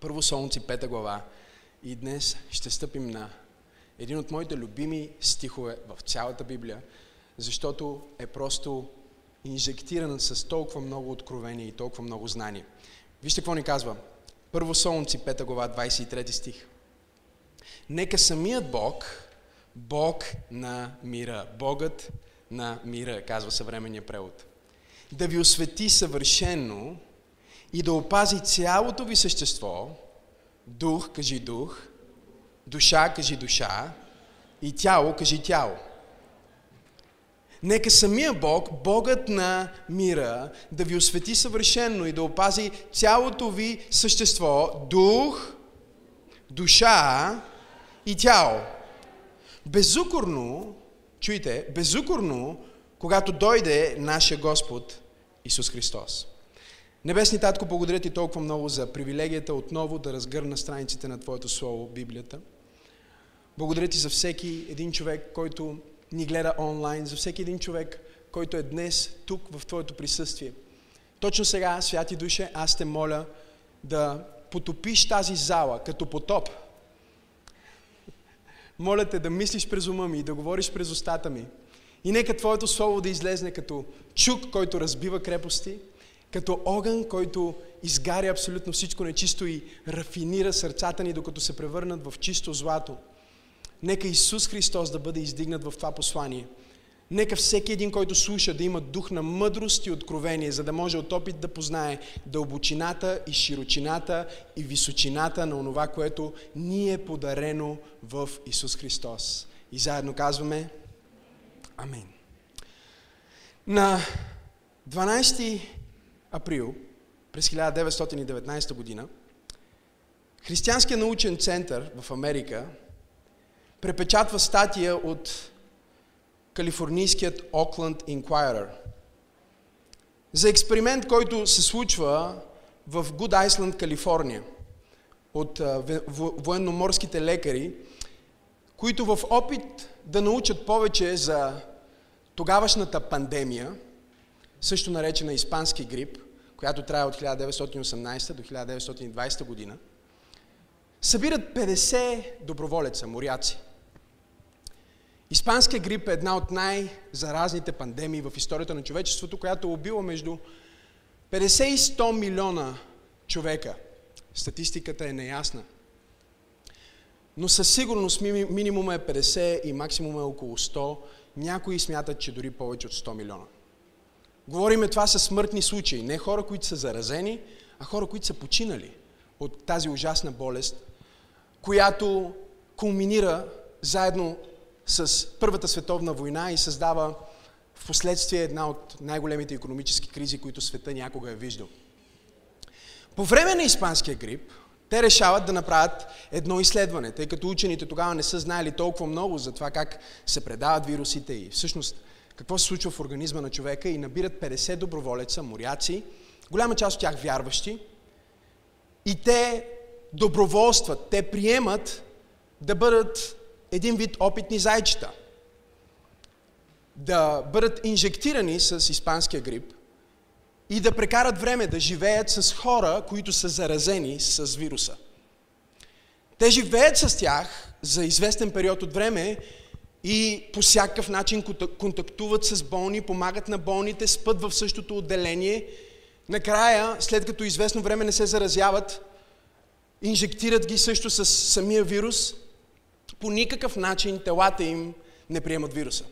Първо Солнци, пета глава. И днес ще стъпим на един от моите любими стихове в цялата Библия, защото е просто инжектиран с толкова много откровение и толкова много знание. Вижте какво ни казва. Първо Солнци, пета глава, 23 стих. Нека самият Бог, Бог на мира, Богът на мира, казва съвременния превод, да ви освети съвършено и да опази цялото ви същество, дух, кажи дух, душа, кажи душа, и тяло, кажи тяло. Нека самия Бог, Богът на мира, да ви освети съвършенно и да опази цялото ви същество, дух, душа и тяло. Безукорно, чуйте, безукорно, когато дойде нашия Господ Исус Христос. Небесни Татко, благодаря ти толкова много за привилегията отново да разгърна страниците на Твоето Слово, Библията. Благодаря ти за всеки един човек, който ни гледа онлайн, за всеки един човек, който е днес тук в Твоето присъствие. Точно сега, святи душе, аз те моля да потопиш тази зала като потоп. Моля те да мислиш през ума ми и да говориш през устата ми. И нека Твоето Слово да излезне като чук, който разбива крепости, като огън, който изгаря абсолютно всичко нечисто и рафинира сърцата ни, докато се превърнат в чисто злато. Нека Исус Христос да бъде издигнат в това послание. Нека всеки един, който слуша, да има дух на мъдрост и откровение, за да може от опит да познае дълбочината и широчината и височината на онова, което ни е подарено в Исус Христос. И заедно казваме Амин. На 12 април през 1919 година Християнския научен център в Америка препечатва статия от калифорнийският Окленд Inquirer за експеримент, който се случва в Гуд Айсланд, Калифорния от военноморските лекари, които в опит да научат повече за тогавашната пандемия, също наречена испански грип, която трае от 1918 до 1920 година, събират 50 доброволеца, моряци – Испанския грип е една от най-заразните пандемии в историята на човечеството, която е убила между 50 и 100 милиона човека. Статистиката е неясна. Но със сигурност минимум е 50 и максимум е около 100. Някои смятат, че дори повече от 100 милиона. Говориме това са смъртни случаи. Не хора, които са заразени, а хора, които са починали от тази ужасна болест, която кулминира заедно с Първата световна война и създава в последствие една от най-големите економически кризи, които света някога е виждал. По време на испанския грип, те решават да направят едно изследване, тъй като учените тогава не са знаели толкова много за това как се предават вирусите и всъщност какво се случва в организма на човека и набират 50 доброволеца, моряци, голяма част от тях вярващи, и те доброволстват, те приемат да бъдат един вид опитни зайчета. Да бъдат инжектирани с испанския грип и да прекарат време да живеят с хора, които са заразени с вируса. Те живеят с тях за известен период от време и по всякакъв начин контактуват с болни, помагат на болните, спът в същото отделение. Накрая, след като известно време не се заразяват, инжектират ги също с самия вирус – по никакъв начин телата им не приемат вируса.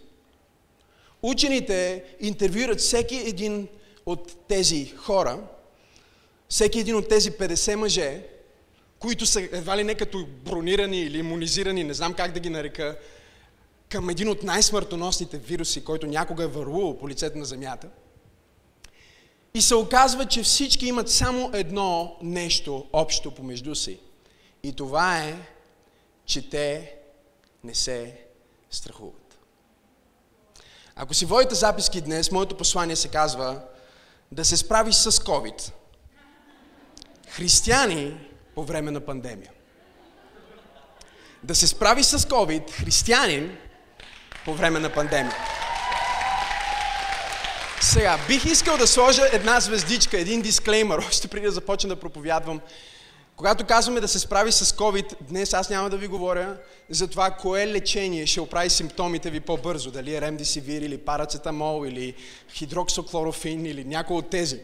Учените интервюират всеки един от тези хора, всеки един от тези 50 мъже, които са едва ли не като бронирани или иммунизирани, не знам как да ги нарека, към един от най-смъртоносните вируси, който някога е върлувал по лицето на Земята. И се оказва, че всички имат само едно нещо общо помежду си. И това е, че те не се страхуват. Ако си водите записки днес, моето послание се казва да се справиш с COVID. Християни по време на пандемия. Да се справиш с COVID, християнин по време на пандемия. Сега, бих искал да сложа една звездичка, един дисклеймер, още преди да започна да проповядвам. Когато казваме да се справи с COVID, днес аз няма да ви говоря за това кое лечение ще оправи симптомите ви по-бързо. Дали е ремдисивир или парацетамол или хидроксоклорофин или някой от тези.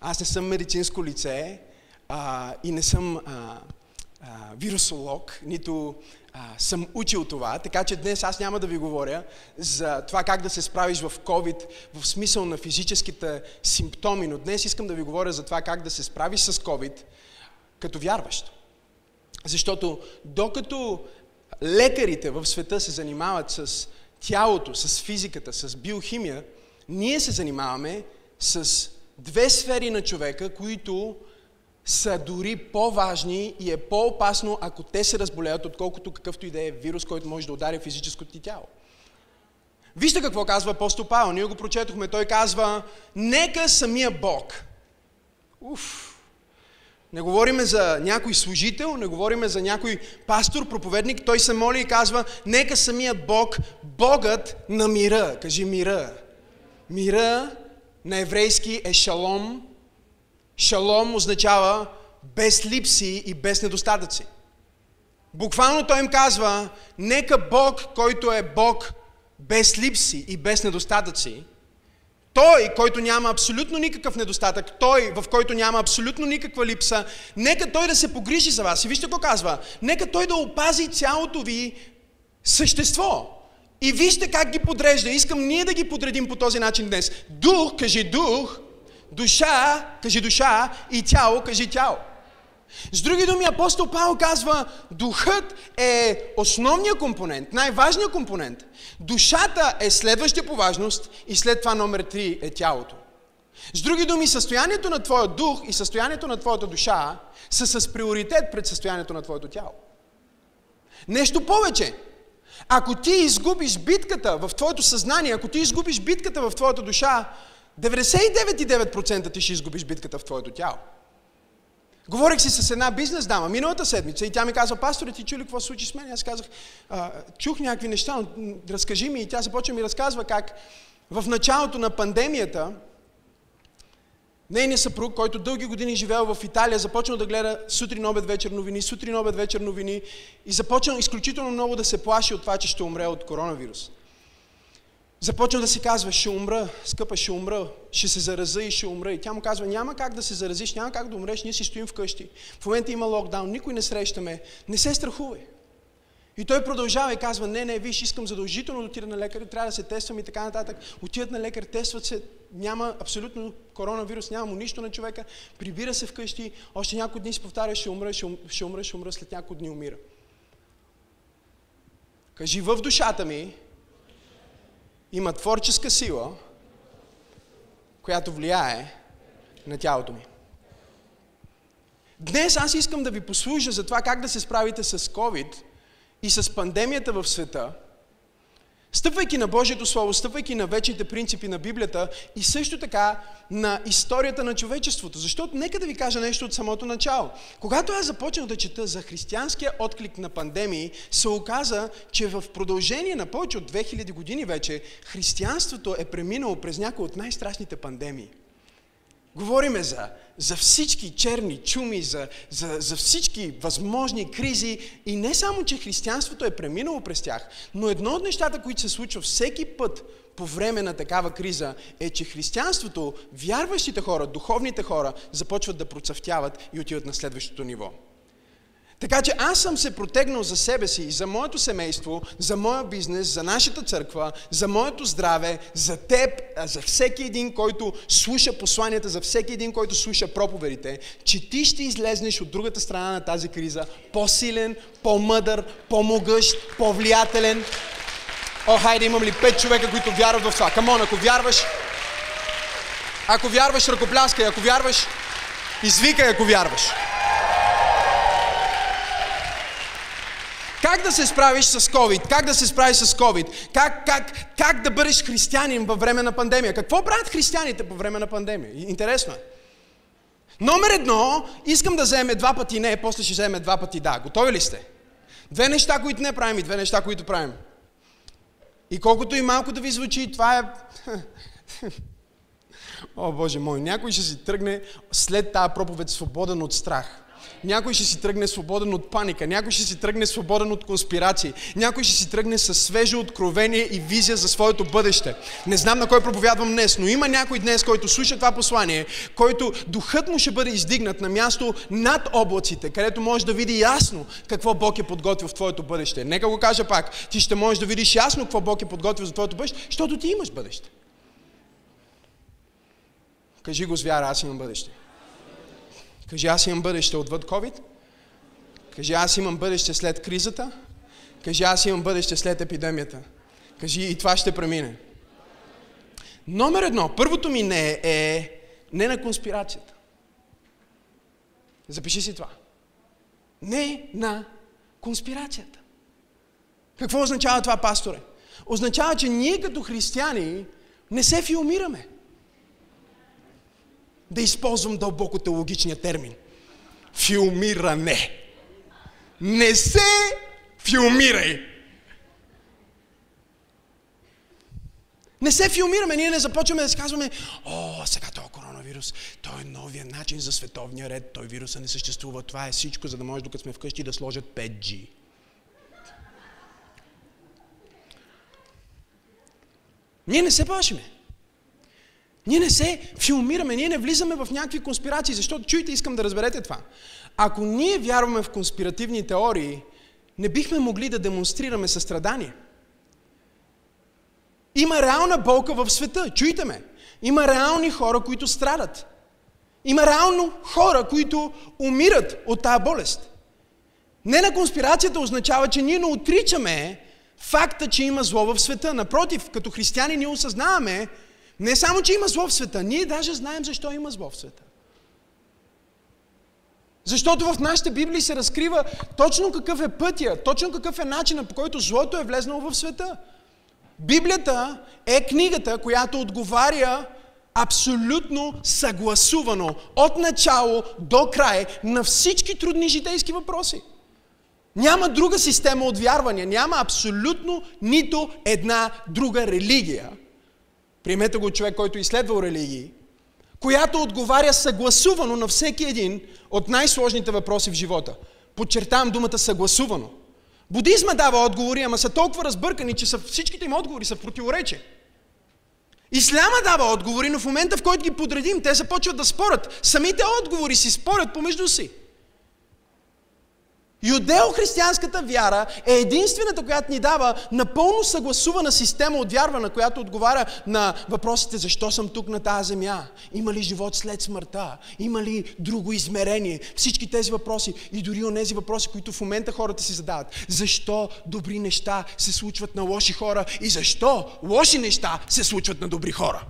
Аз не съм медицинско лице а, и не съм а, а, вирусолог, нито а, съм учил това, така че днес аз няма да ви говоря за това как да се справиш в COVID в смисъл на физическите симптоми, но днес искам да ви говоря за това как да се справиш с COVID като вярващ. Защото докато лекарите в света се занимават с тялото, с физиката, с биохимия, ние се занимаваме с две сфери на човека, които са дори по-важни и е по-опасно, ако те се разболеят, отколкото какъвто и да е вирус, който може да удари физическото ти тяло. Вижте какво казва апостол Павел. Ние го прочетохме. Той казва, нека самия Бог. Уф. Не говориме за някой служител, не говориме за някой пастор, проповедник. Той се моли и казва, нека самият Бог, Богът на мира. Кажи мира. Мира на еврейски е шалом, Шалом означава без липси и без недостатъци. Буквално той им казва, нека Бог, който е Бог без липси и без недостатъци, той, който няма абсолютно никакъв недостатък, той, в който няма абсолютно никаква липса, нека той да се погрижи за вас. И вижте какво казва. Нека той да опази цялото ви същество. И вижте как ги подрежда. Искам ние да ги подредим по този начин днес. Дух, кажи дух, душа, кажи душа, и тяло, кажи тяло. С други думи, апостол Павел казва, духът е основният компонент, най-важният компонент. Душата е следващия по важност и след това номер три е тялото. С други думи, състоянието на твоя дух и състоянието на твоята душа са с приоритет пред състоянието на твоето тяло. Нещо повече. Ако ти изгубиш битката в твоето съзнание, ако ти изгубиш битката в твоята душа, 99,9% ти ще изгубиш битката в твоето тяло. Говорих си с една бизнес дама миналата седмица и тя ми казва, пасторе, ти чули какво случи с мен? Аз казах, чух някакви неща, но разкажи ми. И тя започва ми разказва как в началото на пандемията нейният съпруг, който дълги години живеел в Италия, започнал да гледа сутрин, обед, вечер новини, сутрин, обед, вечер новини и започнал изключително много да се плаши от това, че ще умре от коронавирус. Започна да си казва, ще умра, скъпа, ще умра, ще се зараза и ще умра. И тя му казва, няма как да се заразиш, няма как да умреш, ние си стоим вкъщи. В момента има локдаун, никой не срещаме, не се страхувай. И той продължава и казва, не, не, виж, искам задължително да отида на лекар, трябва да се тествам и така нататък. Отидат на лекар, тестват се, няма абсолютно коронавирус, няма му нищо на човека, прибира се вкъщи, още няколко дни си повтаря, ще умра, ще умра, ще умра, ще умра, след няколко дни умира. Кажи в душата ми, има творческа сила, която влияе на тялото ми. Днес аз искам да ви послужа за това как да се справите с COVID и с пандемията в света – Стъпвайки на Божието Слово, стъпвайки на вечните принципи на Библията и също така на историята на човечеството. Защото нека да ви кажа нещо от самото начало. Когато аз започнах да чета за християнския отклик на пандемии, се оказа, че в продължение на повече от 2000 години вече християнството е преминало през някои от най-страшните пандемии. Говориме за, за всички черни чуми, за, за, за всички възможни кризи и не само, че християнството е преминало през тях, но едно от нещата, които се случва всеки път по време на такава криза е, че християнството, вярващите хора, духовните хора започват да процъфтяват и отиват на следващото ниво. Така че аз съм се протегнал за себе си, за моето семейство, за моя бизнес, за нашата църква, за моето здраве, за теб, за всеки един, който слуша посланията, за всеки един, който слуша проповедите, че ти ще излезнеш от другата страна на тази криза по-силен, по-мъдър, по-могъщ, по-влиятелен. О, хайде, имам ли пет човека, които вярват в това? Камон, ако вярваш, ако вярваш, ръкопляскай, ако вярваш, извикай, ако вярваш. Как да се справиш с COVID? Как да се справиш с COVID? Как, как, как да бъдеш християнин във време на пандемия? Какво правят християните по време на пандемия? Интересно е. Номер едно, искам да вземе два пъти не, после ще вземе два пъти да. Готови ли сте? Две неща, които не правим и две неща, които правим. И колкото и малко да ви звучи, това е... О, Боже мой, някой ще си тръгне след тази проповед свободен от страх. Някой ще си тръгне свободен от паника, някой ще си тръгне свободен от конспирации, някой ще си тръгне със свежо откровение и визия за своето бъдеще. Не знам на кой проповядвам днес, но има някой днес, който слуша това послание, който духът му ще бъде издигнат на място над облаците, където може да види ясно какво Бог е подготвил в твоето бъдеще. Нека го кажа пак, ти ще можеш да видиш ясно какво Бог е подготвил за твоето бъдеще, защото ти имаш бъдеще. Кажи го с вяра, аз имам бъдеще. Кажи, аз имам бъдеще отвъд COVID. Кажи, аз имам бъдеще след кризата. Кажи, аз имам бъдеще след епидемията. Кажи, и това ще премине. Номер едно, първото ми не е не на конспирацията. Запиши си това. Не на конспирацията. Какво означава това, пасторе? Означава, че ние като християни не се филмираме да използвам дълбоко теологичния термин. Филмиране. Не се филмирай. Не се филмираме, ние не започваме да си казваме, о, сега този коронавирус, той е новия начин за световния ред, той вируса не съществува, това е всичко, за да може докато сме вкъщи да сложат 5G. Ние не се плашиме. Ние не се филмираме, ние не влизаме в някакви конспирации, защото чуйте, искам да разберете това. Ако ние вярваме в конспиративни теории, не бихме могли да демонстрираме състрадание. Има реална болка в света, чуйте ме. Има реални хора, които страдат. Има реално хора, които умират от тази болест. Не на конспирацията означава, че ние не отричаме факта, че има зло в света. Напротив, като християни ние осъзнаваме, не само, че има зло в света, ние даже знаем защо има зло в света. Защото в нашите Библии се разкрива точно какъв е пътя, точно какъв е начинът, по който злото е влезнало в света. Библията е книгата, която отговаря абсолютно съгласувано от начало до край на всички трудни житейски въпроси. Няма друга система от вярвания, няма абсолютно нито една друга религия, Приемете го човек, който изследвал религии, която отговаря съгласувано на всеки един от най-сложните въпроси в живота. Подчертавам думата съгласувано. Будизма дава отговори, ама са толкова разбъркани, че са, всичките им отговори са в противоречие. Исляма дава отговори, но в момента, в който ги подредим, те започват да спорят. Самите отговори си спорят помежду си. Юдео-християнската вяра е единствената, която ни дава напълно съгласувана система от вярвана, която отговаря на въпросите защо съм тук на тази земя, има ли живот след смъртта, има ли друго измерение, всички тези въпроси и дори от тези въпроси, които в момента хората си задават. Защо добри неща се случват на лоши хора и защо лоши неща се случват на добри хора?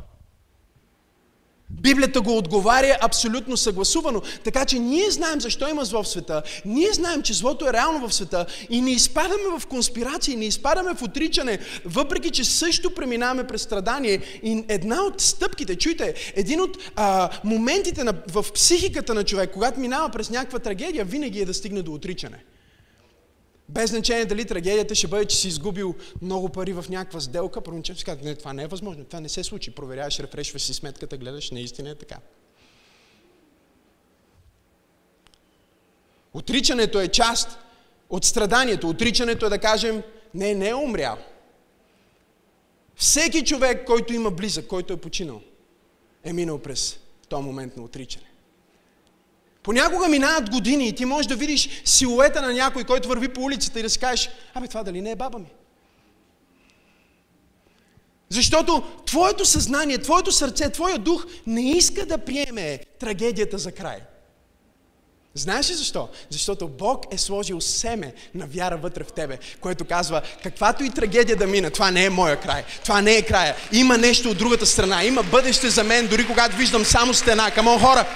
Библията го отговаря абсолютно съгласувано. Така че ние знаем защо има зло в света. Ние знаем, че злото е реално в света и не изпадаме в конспирации, не изпадаме в отричане, въпреки че също преминаваме през страдание. И една от стъпките, чуйте, един от а, моментите на, в психиката на човек, когато минава през някаква трагедия, винаги е да стигне до отричане. Без значение дали трагедията ще бъде, че си изгубил много пари в някаква сделка, първоначално си казват, не, това не е възможно, това не се случи. Проверяваш, рефрешваш си сметката, гледаш, наистина е така. Отричането е част от страданието. Отричането е да кажем, не, не е умрял. Всеки човек, който има близък, който е починал, е минал през този момент на отричане. Понякога минават години и ти можеш да видиш силуета на някой, който върви по улицата и да си кажеш, абе това дали не е баба ми? Защото твоето съзнание, твоето сърце, твоя дух не иска да приеме трагедията за край. Знаеш ли защо? Защото Бог е сложил семе на вяра вътре в тебе, което казва, каквато и трагедия да мина, това не е моя край, това не е края. Има нещо от другата страна, има бъдеще за мен, дори когато виждам само стена. Камон хора,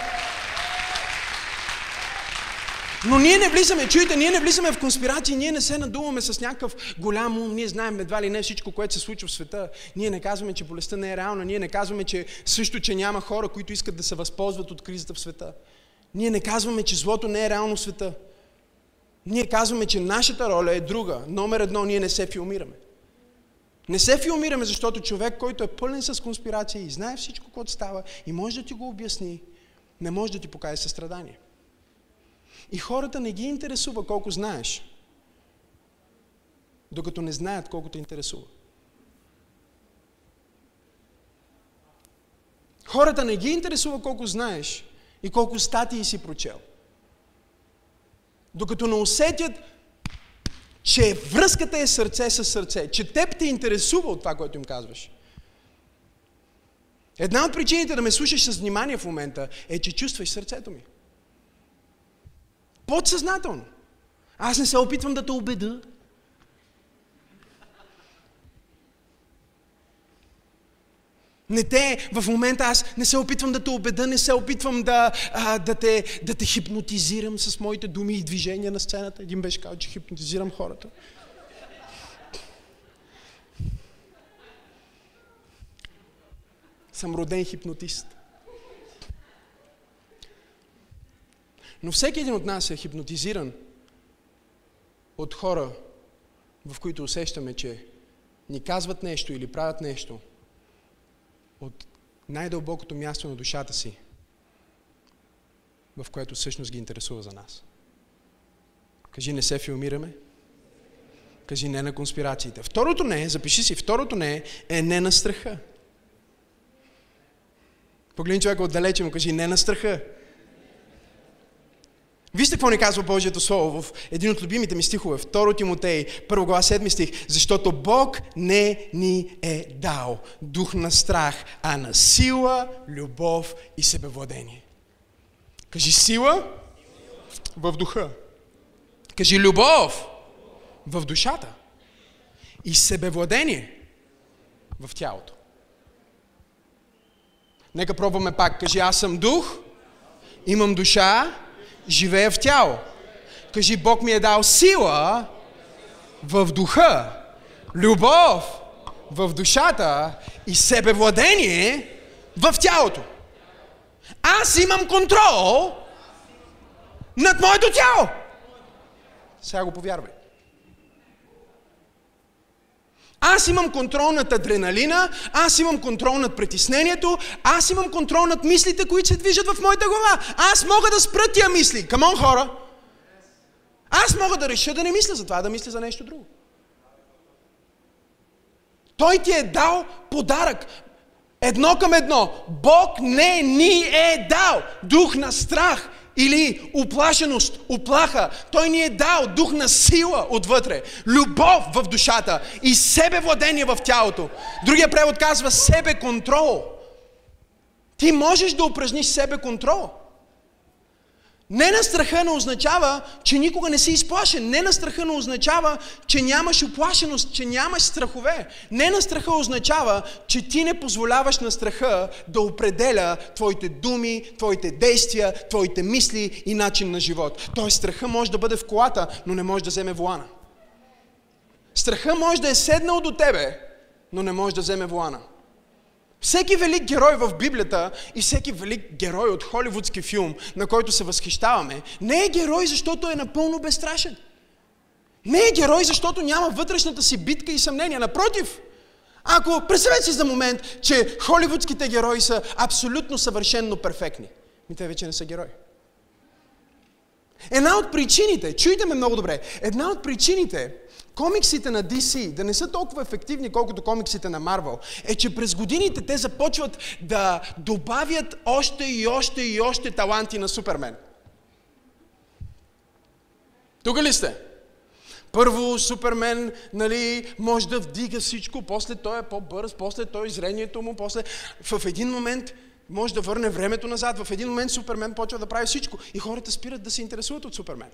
но ние не влизаме, чуйте, ние не влизаме в конспирации, ние не се надуваме с някакъв голям ум, ние знаем едва ли не всичко, което се случва в света. Ние не казваме, че болестта не е реална, ние не казваме, че също, че няма хора, които искат да се възползват от кризата в света. Ние не казваме, че злото не е реално в света. Ние казваме, че нашата роля е друга. Номер едно, ние не се филмираме. Не се филмираме, защото човек, който е пълен с конспирация и знае всичко, което става и може да ти го обясни, не може да ти покаже състрадание. И хората не ги интересува колко знаеш, докато не знаят колко те интересува. Хората не ги интересува колко знаеш и колко статии си прочел. Докато не усетят, че връзката е сърце с сърце, че теб те интересува от това, което им казваш. Една от причините да ме слушаш с внимание в момента е, че чувстваш сърцето ми. Подсъзнателно. Аз не се опитвам да те убеда. Не те, в момента аз не се опитвам да те убеда, не се опитвам да, а, да, те, да те хипнотизирам с моите думи и движения на сцената. Един беше казал, че хипнотизирам хората. Съм роден хипнотист. Но всеки един от нас е хипнотизиран от хора, в които усещаме, че ни казват нещо или правят нещо от най-дълбокото място на душата си, в което всъщност ги интересува за нас. Кажи, не се филмираме. Кажи не на конспирациите. Второто не, запиши си, второто не е не на страха. Погледни човека отдалече му, кажи не на страха. Вижте какво ни казва Божието Слово в един от любимите ми стихове, 2 Тимотей, 1 глава 7 стих. Защото Бог не ни е дал дух на страх, а на сила, любов и себевладение. Кажи сила в духа. Кажи любов в душата. И себевладение в тялото. Нека пробваме пак. Кажи, аз съм дух, имам душа, живея в тяло. Кажи, Бог ми е дал сила в духа, любов в душата и себевладение в тялото. Аз имам контрол над моето тяло. Сега го повярвай. Аз имам контрол над адреналина, аз имам контрол над притеснението, аз имам контрол над мислите, които се движат в моята глава. Аз мога да спра тия мисли. Камон, хора! Аз мога да реша да не мисля за това, да мисля за нещо друго. Той ти е дал подарък. Едно към едно. Бог не ни е дал дух на страх или оплашеност, оплаха. Той ни е дал дух на сила отвътре, любов в душата и себе владение в тялото. Другия превод казва себе контрол. Ти можеш да упражниш себе контрол. Не на страха не означава, че никога не си изплашен. Не на страха не означава, че нямаш оплашеност, че нямаш страхове. Не на страха означава, че ти не позволяваш на страха да определя твоите думи, твоите действия, твоите мисли и начин на живот. Тоест страха може да бъде в колата, но не може да вземе волана. Страха може да е седнал до тебе, но не може да вземе волана. Всеки велик герой в Библията и всеки велик герой от холивудски филм, на който се възхищаваме, не е герой, защото е напълно безстрашен. Не е герой, защото няма вътрешната си битка и съмнение. Напротив, ако представете си за момент, че холивудските герои са абсолютно съвършенно перфектни, ми те вече не са герои. Една от причините, чуйте ме много добре, една от причините, комиксите на DC да не са толкова ефективни, колкото комиксите на Марвел, е, че през годините те започват да добавят още и още и още таланти на Супермен. Тук ли сте? Първо Супермен нали, може да вдига всичко, после той е по-бърз, после той зрението му, после в един момент може да върне времето назад, в един момент Супермен почва да прави всичко и хората спират да се интересуват от Супермен.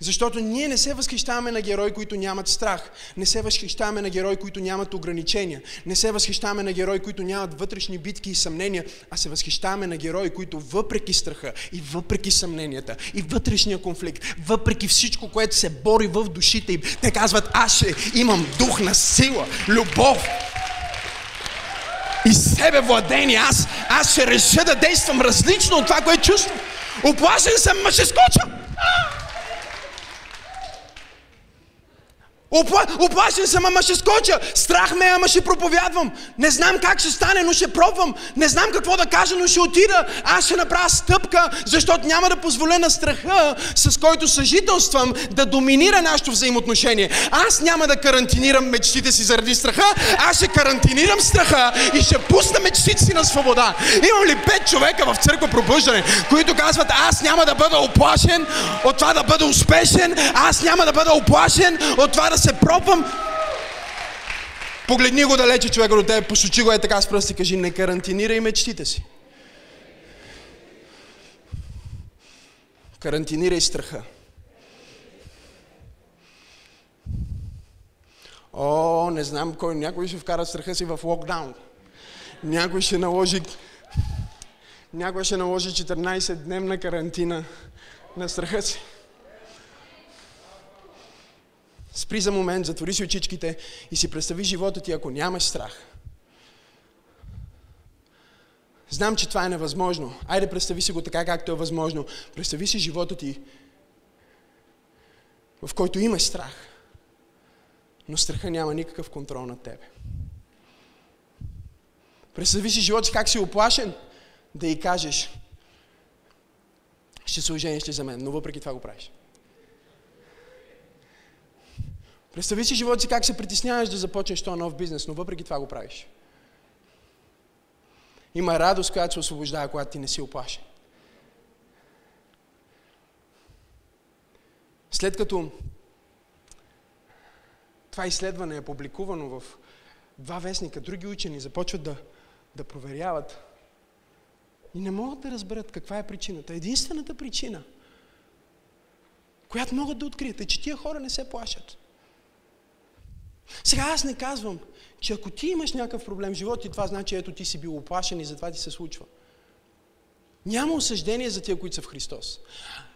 Защото ние не се възхищаваме на герои, които нямат страх. Не се възхищаваме на герои, които нямат ограничения. Не се възхищаваме на герои, които нямат вътрешни битки и съмнения, а се възхищаваме на герои, които въпреки страха и въпреки съмненията и вътрешния конфликт, въпреки всичко, което се бори в душите им, те казват, аз ще имам дух на сила, любов, и себе владение. Аз, аз ще реша да действам различно от това, което чувствам. Оплашен съм, ма ще скоча. Опла... Оплашен съм, ама ще скоча. Страх ме, ама ще проповядвам. Не знам как ще стане, но ще пробвам. Не знам какво да кажа, но ще отида. Аз ще направя стъпка, защото няма да позволя на страха, с който съжителствам, да доминира нашето взаимоотношение. Аз няма да карантинирам мечтите си заради страха, аз ще карантинирам страха и ще пусна мечтите си на свобода. Имам ли пет човека в църква пробуждане, които казват, аз няма да бъда оплашен от това да бъда успешен, аз няма да бъда оплашен от това да се пробвам. Погледни го далече човека до тебе, посочи го е така с пръсти, кажи, не карантинирай мечтите си. Карантинирай страха. О, не знам кой, някой ще вкара страха си в локдаун. Някой ще наложи някой ще наложи 14-дневна карантина на страха си. Спри за момент, затвори си очичките и си представи живота ти, ако нямаш страх. Знам, че това е невъзможно. Айде, представи си го така, както е възможно. Представи си живота ти, в който имаш страх. Но страха няма никакъв контрол над тебе. Представи си живота как си оплашен, да й кажеш, ще се ожениш ли за мен, но въпреки това го правиш. Представи си живота си как се притесняваш да започнеш този нов бизнес, но въпреки това го правиш. Има радост, която се освобождава, когато ти не си оплашен. След като това изследване е публикувано в два вестника, други учени започват да, да проверяват и не могат да разберат каква е причината. Единствената причина, която могат да открият е, че тия хора не се плашат. Сега аз не казвам, че ако ти имаш някакъв проблем в живота и това значи, ето ти си бил оплашен и затова ти се случва. Няма осъждение за тия, които са в Христос.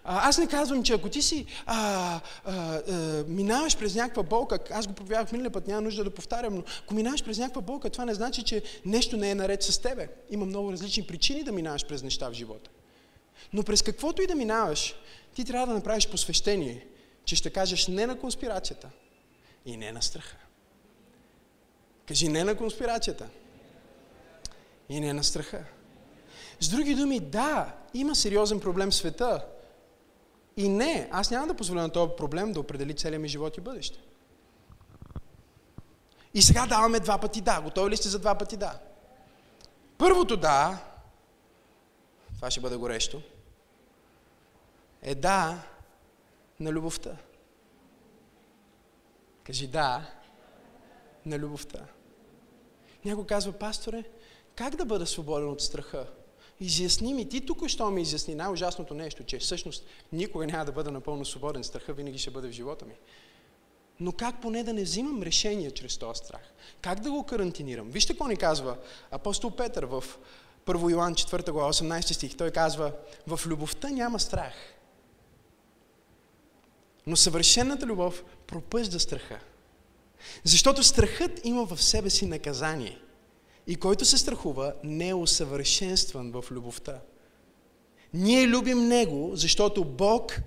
А, аз не казвам, че ако ти си а, а, а, минаваш през някаква болка, аз го проявявах миналия път, няма нужда да повтарям, но ако минаваш през някаква болка, това не значи, че нещо не е наред с тебе. Има много различни причини да минаваш през неща в живота. Но през каквото и да минаваш, ти трябва да направиш посвещение, че ще кажеш не на конспирацията и не на страха. Кажи не на конспирацията и не на страха. С други думи, да, има сериозен проблем в света. И не, аз няма да позволя на този проблем да определи целия ми живот и бъдеще. И сега даваме два пъти да. Готови ли сте за два пъти да? Първото да, това ще бъде горещо, е да на любовта. Кажи да на любовта. Някой казва, пасторе, как да бъда свободен от страха? Изясни ми, ти тук що ми изясни най-ужасното нещо, че всъщност никога няма да бъда напълно свободен, страха винаги ще бъде в живота ми. Но как поне да не взимам решение чрез този страх? Как да го карантинирам? Вижте какво ни казва апостол Петър в 1 Йоан 4 глава 18 стих. Той казва, в любовта няма страх. Но съвършената любов пропъжда страха. Защото страхът има в себе си наказание. И който се страхува, не е усъвършенстван в любовта. Ние любим Него, защото Бог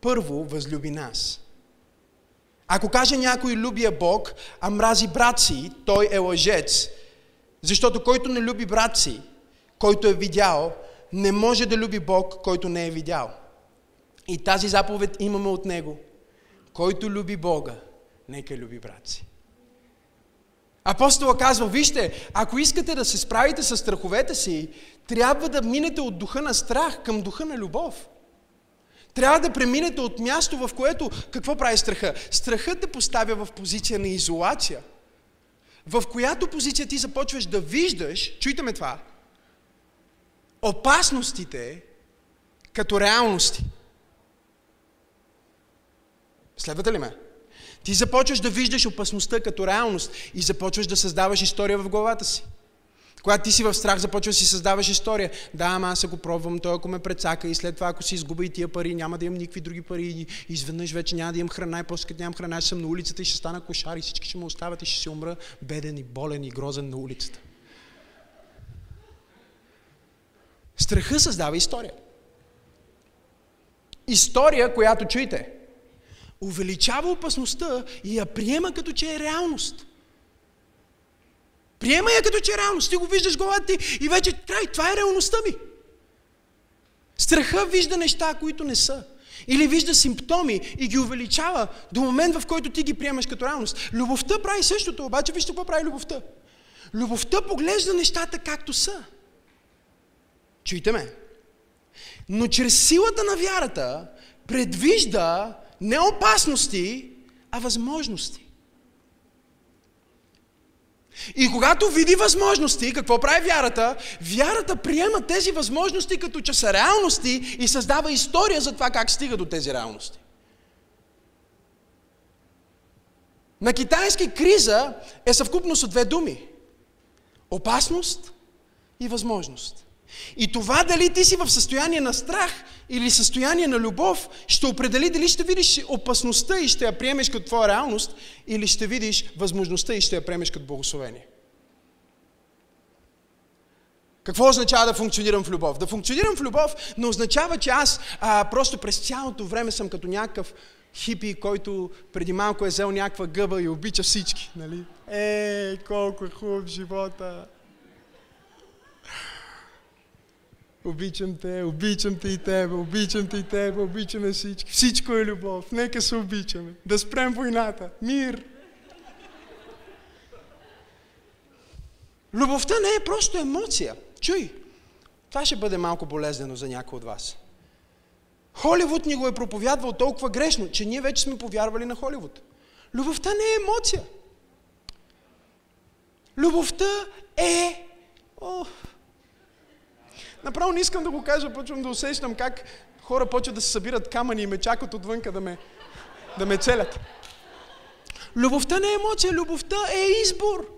първо възлюби нас. Ако каже някой любия Бог, а мрази брат си, той е лъжец. Защото който не люби брат си, който е видял, не може да люби Бог, който не е видял. И тази заповед имаме от Него. Който люби Бога, нека люби брат си. Апостола казва, вижте, ако искате да се справите с страховете си, трябва да минете от духа на страх към духа на любов. Трябва да преминете от място, в което какво прави страха? Страхът те поставя в позиция на изолация, в която позиция ти започваш да виждаш, чуйте ме това, опасностите като реалности. Следвате ли ме? Ти започваш да виждаш опасността като реалност и започваш да създаваш история в главата си. Когато ти си в страх, започваш да си създаваш история. Да, ама аз го пробвам, той ако ме прецака и след това ако си изгубя и тия пари, няма да имам никакви други пари и изведнъж вече няма да имам храна и после като нямам храна, ще съм на улицата и ще стана кошар и всички ще ме оставят и ще си умра беден и болен и грозен на улицата. Страха създава история. История, която чуйте, увеличава опасността и я приема като че е реалност. Приема я като че е реалност. Ти го виждаш главата ти и вече край. Това е реалността ми. Страха вижда неща, които не са. Или вижда симптоми и ги увеличава до момент, в който ти ги приемаш като реалност. Любовта прави същото, обаче вижте какво прави любовта. Любовта поглежда нещата както са. Чуйте ме. Но чрез силата на вярата предвижда не опасности, а възможности. И когато види възможности, какво прави вярата? Вярата приема тези възможности като че са реалности и създава история за това как стига до тези реалности. На китайски криза е съвкупност от две думи. Опасност и възможност. И това дали ти си в състояние на страх или състояние на любов, ще определи дали ще видиш опасността и ще я приемеш като твоя реалност, или ще видиш възможността и ще я приемеш като благословение. Какво означава да функционирам в любов? Да функционирам в любов не означава, че аз а, просто през цялото време съм като някакъв хипи, който преди малко е взел някаква гъба и обича всички. Нали? Ей, колко е хубав живота! Обичам те, обичам те и тебе, обичам те и тебе, обичаме всички. Всичко е любов. Нека се обичаме. Да спрем войната. Мир. Любовта не е просто емоция. Чуй, това ще бъде малко болезнено за някой от вас. Холивуд ни го е проповядвал толкова грешно, че ние вече сме повярвали на Холивуд. Любовта не е емоция. Любовта е... О, Направо не искам да го кажа, почвам да усещам как хора почват да се събират камъни и ме чакат отвънка да ме, да ме целят. Любовта не е емоция, любовта е избор.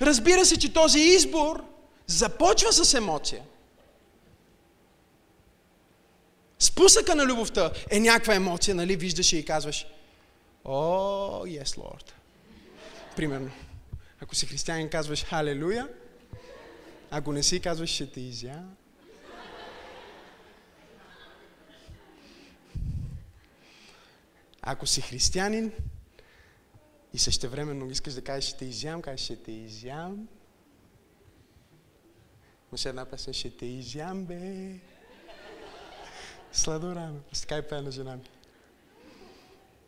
Разбира се, че този избор започва с емоция. Спусъка на любовта е някаква емоция, нали? Виждаш и казваш, о, oh, yes, Lord. Примерно. Ако си християнин, казваш Халелуя. Ако не си, казваш ще те изя. Ако си християнин и същевременно искаш да кажеш ще те изям, кажеш ще те изям. Имаше една песен, ще те изям, бе. Сладо рано. Така и пея на жена ми.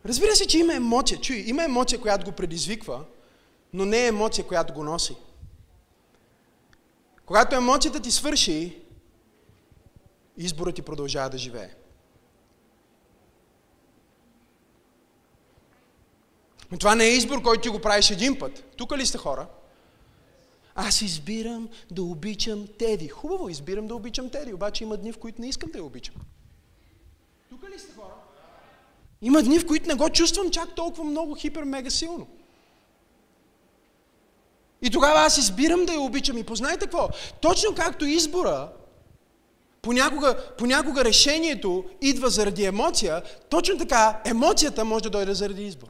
Разбира се, че има емоция. Чуй, има емоция, която го предизвиква, но не е емоция, която го носи. Когато емоцията ти свърши, изборът ти продължава да живее. Но това не е избор, който ти го правиш един път. Тук ли сте хора? Аз избирам да обичам Теди. Хубаво, избирам да обичам Теди, обаче има дни, в които не искам да я обичам. Тук ли сте хора? Има дни, в които не го чувствам чак толкова много хипер-мега силно. И тогава аз избирам да я обичам. И познайте какво? Точно както избора, понякога, понякога решението идва заради емоция, точно така емоцията може да дойде заради избор.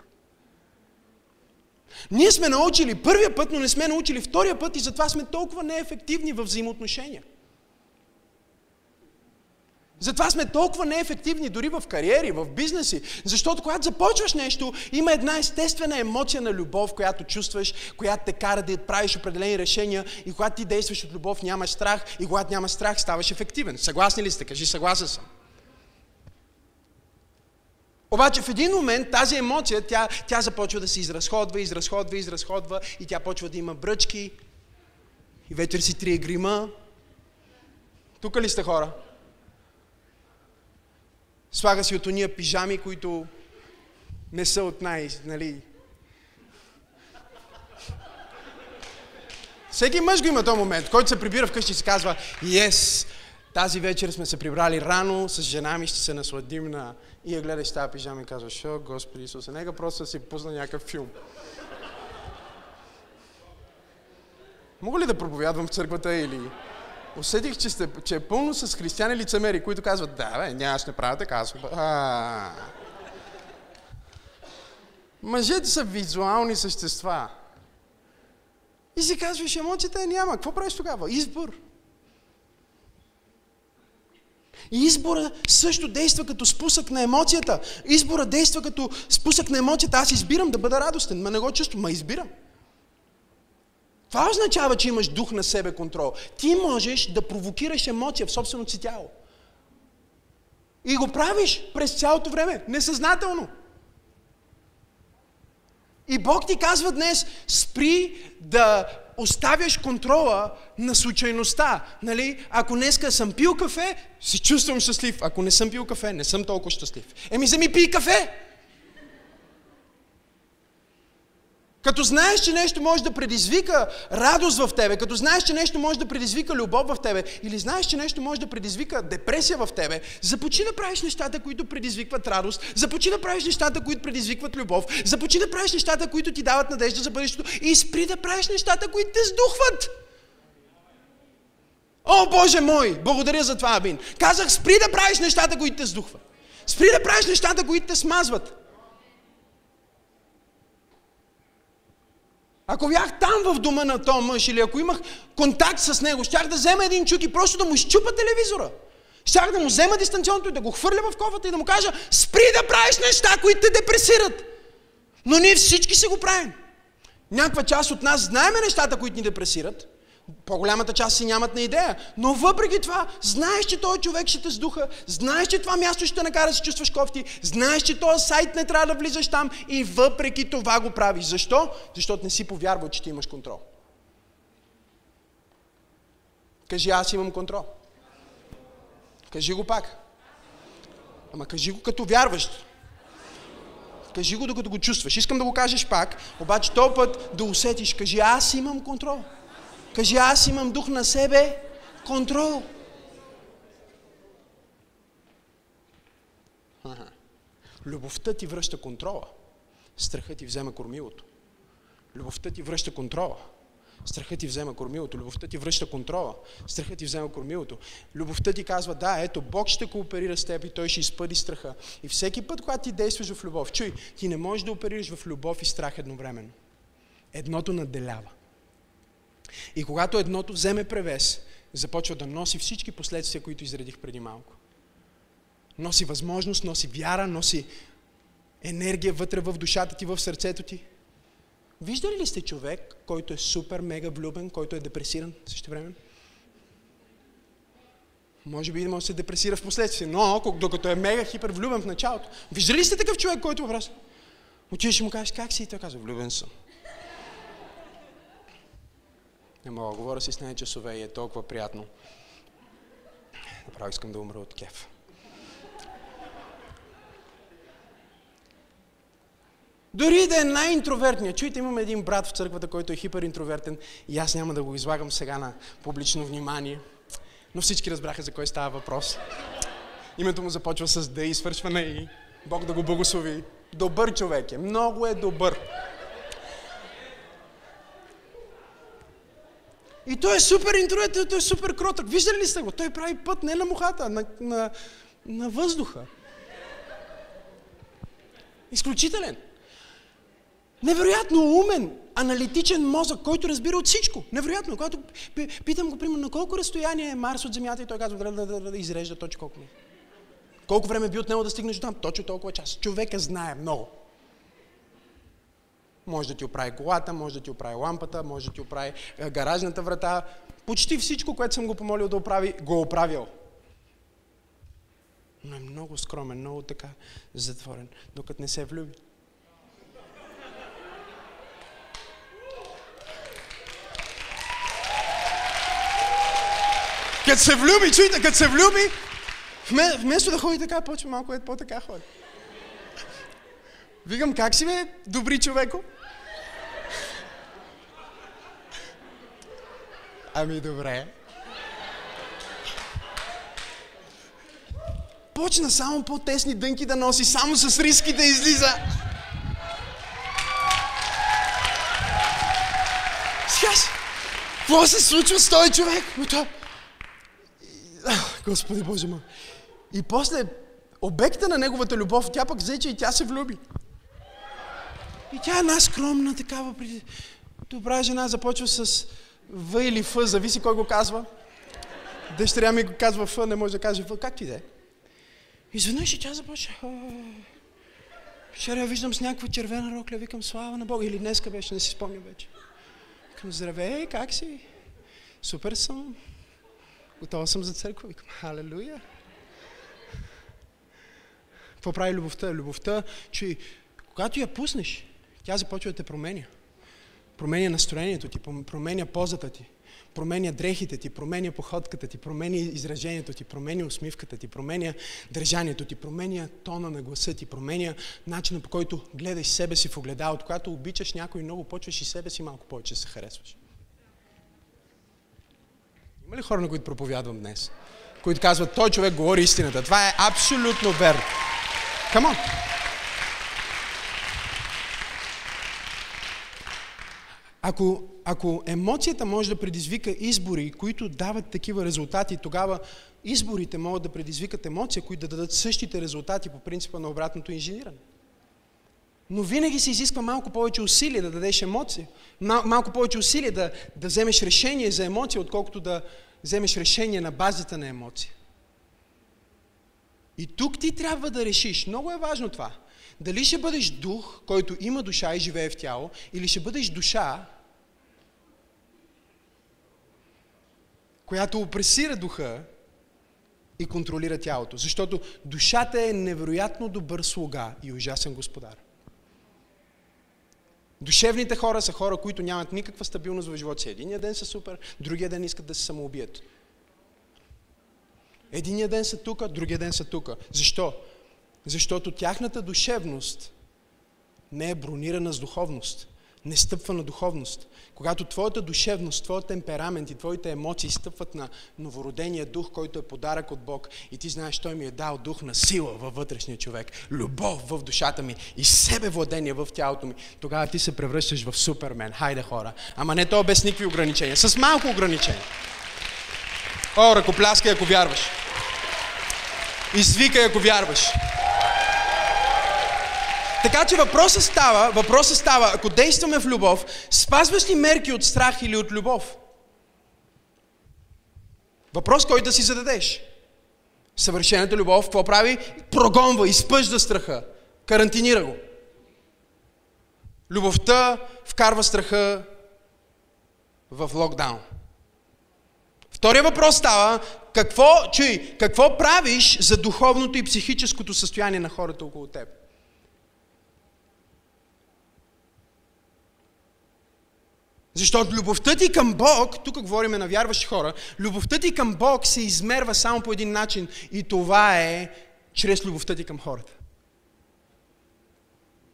Ние сме научили първия път, но не сме научили втория път и затова сме толкова неефективни в взаимоотношения. Затова сме толкова неефективни дори в кариери, в бизнеси. Защото когато започваш нещо, има една естествена емоция на любов, която чувстваш, която те кара да правиш определени решения и когато ти действаш от любов, нямаш страх и когато нямаш страх, ставаш ефективен. Съгласни ли сте? Кажи, съгласен съм. Обаче в един момент тази емоция, тя, тя започва да се изразходва, изразходва, изразходва и тя почва да има бръчки и вечер си трие грима. Тук ли сте хора? Слага си от уния пижами, които не са от най... Нали... Всеки мъж го има този момент, който се прибира вкъщи и си казва, yes, тази вечер сме се прибрали рано, с жена ми ще се насладим на... И я гледаш тази пижама и казваш, о, Господи Исусе, нека просто си пусна някакъв филм. Мога ли да проповядвам в църквата или... Усетих, че, сте, че е пълно с християни лицемери, които казват, да, бе, нямаш не правя така. А. Мъжете са визуални същества. И си казваш, емоцията няма. Какво правиш тогава? Избор. Избора също действа като спусък на емоцията. Избора действа като спусък на емоцията. Аз избирам да бъда радостен, ма не го чувствам, ма избирам. Това означава, че имаш дух на себе контрол. Ти можеш да провокираш емоция в собственото си тяло. И го правиш през цялото време, несъзнателно. И Бог ти казва днес, спри да оставяш контрола на случайността. Нали? Ако днеска съм пил кафе, се чувствам щастлив. Ако не съм пил кафе, не съм толкова щастлив. Еми, вземи пий кафе! Като знаеш, че нещо може да предизвика радост в тебе, като знаеш, че нещо може да предизвика любов в тебе, или знаеш, че нещо може да предизвика депресия в тебе, започни да правиш нещата, които предизвикват радост, започни да правиш нещата, които предизвикват любов, започни да правиш нещата, които ти дават надежда за бъдещето и спри да правиш нещата, които те сдухват. О, Боже мой, благодаря за това, Абин. Казах, спри да правиш нещата, които те сдухват. Спри да правиш нещата, които те смазват. Ако бях там в дома на този мъж или ако имах контакт с него, щях да взема един чук и просто да му изчупа телевизора. Щях да му взема дистанционното и да го хвърля в кофата и да му кажа, спри да правиш неща, които те депресират. Но ние всички се го правим. Някаква част от нас знаеме нещата, които ни депресират, по-голямата част си нямат на идея. Но въпреки това, знаеш, че този човек ще те сдуха, знаеш, че това място ще накара да се чувстваш кофти, знаеш, че този сайт не трябва да влизаш там и въпреки това го правиш. Защо? Защото не си повярвал, че ти имаш контрол. Кажи, аз имам контрол. Кажи го пак. Ама кажи го като вярващ. Кажи го докато го чувстваш. Искам да го кажеш пак, обаче този път да усетиш. Кажи, аз имам контрол. Кажи, аз имам дух на себе, контрол. Любовта ти връща контрола. Страхът ти взема кормилото. Любовта ти връща контрола. Страхът ти взема кормилото. Любовта ти връща контрола. Страхът ти взема кормилото. Любовта ти казва, да, ето, Бог ще кооперира с теб и Той ще изпъди страха. И всеки път, когато ти действаш в любов, чуй, ти не можеш да оперираш в любов и страх едновременно. Едното наделява. И когато едното вземе превес, започва да носи всички последствия, които изредих преди малко. Носи възможност, носи вяра, носи енергия вътре в душата ти, в сърцето ти. Виждали ли сте човек, който е супер, мега влюбен, който е депресиран също време? Може би може да се депресира в последствие, но докато е мега хипер влюбен в началото. Виждали ли сте такъв човек, който въпрос? Отиваш и му кажеш, как си? И той казва, влюбен съм. Не мога, говоря си с нея часове и е толкова приятно. Направо искам да умра от кеф. Дори да е най-интровертният. Чуйте, имаме един брат в църквата, който е хиперинтровертен и аз няма да го излагам сега на публично внимание. Но всички разбраха за кой става въпрос. Името му започва с Д и свършва на И. Бог да го благослови. Добър човек е. Много е добър. И той е супер интроверт, той е супер кротък. Виждали ли сте го? Той прави път не на мухата, а на, на, на въздуха. Изключителен. Невероятно умен, аналитичен мозък, който разбира от всичко. Невероятно. Когато питам го, примерно, на колко разстояние е Марс от Земята и той казва, да, да, да, да изрежда точно колко ми. Колко време би отнело да стигнеш до там? Точно толкова час. Човека знае много. Може да ти оправи колата, може да ти оправи лампата, може да ти оправи е, гаражната врата. Почти всичко, което съм го помолил да оправи, го е оправил. Но е много скромен, много така затворен, докато не се влюби. Като се влюби, чуйте, като се влюби, вместо да ходи така, почва малко е по-така ходи. Викам, как си бе, добри човеко? Ами добре. Почна само по-тесни дънки да носи, само с риски да излиза. Сега какво се случва с този човек? То... Господи Боже мой. И после обекта на неговата любов, тя пък взе, че и тя се влюби. И тя е една скромна такава, добра жена, започва с в или Ф, зависи кой го казва. Дъщеря ми го казва Ф, не може да каже Ф, как ти де? Изведнъж и тя започва. Вчера я виждам с някаква червена рокля, викам слава на Бога. Или днеска беше, не си спомня вече. Викам, здравей, как си? Супер съм. Готова съм за църква. Викам, халелуя. Какво прави любовта? Любовта, че когато я пуснеш, тя започва да те променя. Променя настроението ти, променя позата ти, променя дрехите ти, променя походката ти, променя изражението ти, променя усмивката ти, променя държанието ти, променя тона на гласа ти, променя начина по който гледаш себе си в огледалото. Когато обичаш някой много, почваш и себе си малко повече се харесваш. Има ли хора, на които проповядвам днес? Които казват, той човек говори истината. Това е абсолютно верно. Come on. Ако, ако емоцията може да предизвика избори, които дават такива резултати, тогава изборите могат да предизвикат емоция, които да дадат същите резултати по принципа на обратното инжениране. Но винаги се изисква малко повече усилие да дадеш емоция. Мал, малко повече усилие да, да вземеш решение за емоция, отколкото да вземеш решение на базата на емоция. И тук ти трябва да решиш, много е важно това, дали ще бъдеш дух, който има душа и живее в тяло, или ще бъдеш душа, която опресира духа и контролира тялото. Защото душата е невероятно добър слуга и ужасен господар. Душевните хора са хора, които нямат никаква стабилност в живота си. Единия ден са супер, другия ден искат да се самоубият. Единия ден са тука, другия ден са тука. Защо? Защото тяхната душевност не е бронирана с духовност. Не стъпва на духовност. Когато твоята душевност, твоят темперамент и твоите емоции стъпват на новородения дух, който е подарък от Бог и ти знаеш, Той ми е дал дух на сила във вътрешния човек, любов в душата ми и себе владение в тялото ми, тогава ти се превръщаш в супермен. Хайде хора. Ама не то без никакви ограничения. С малко ограничения. О, ръкопляскай, ако вярваш. Извикай, ако вярваш. Така че въпросът става, въпросът става, ако действаме в любов, спазваш ли мерки от страх или от любов? Въпрос, който да си зададеш. Съвършената любов, какво прави? Прогонва, изпъжда страха, карантинира го. Любовта вкарва страха в локдаун. Втория въпрос става, какво, чуй, какво правиш за духовното и психическото състояние на хората около теб? Защото любовта ти към Бог, тук говорим на вярващи хора, любовта ти към Бог се измерва само по един начин и това е чрез любовта ти към хората.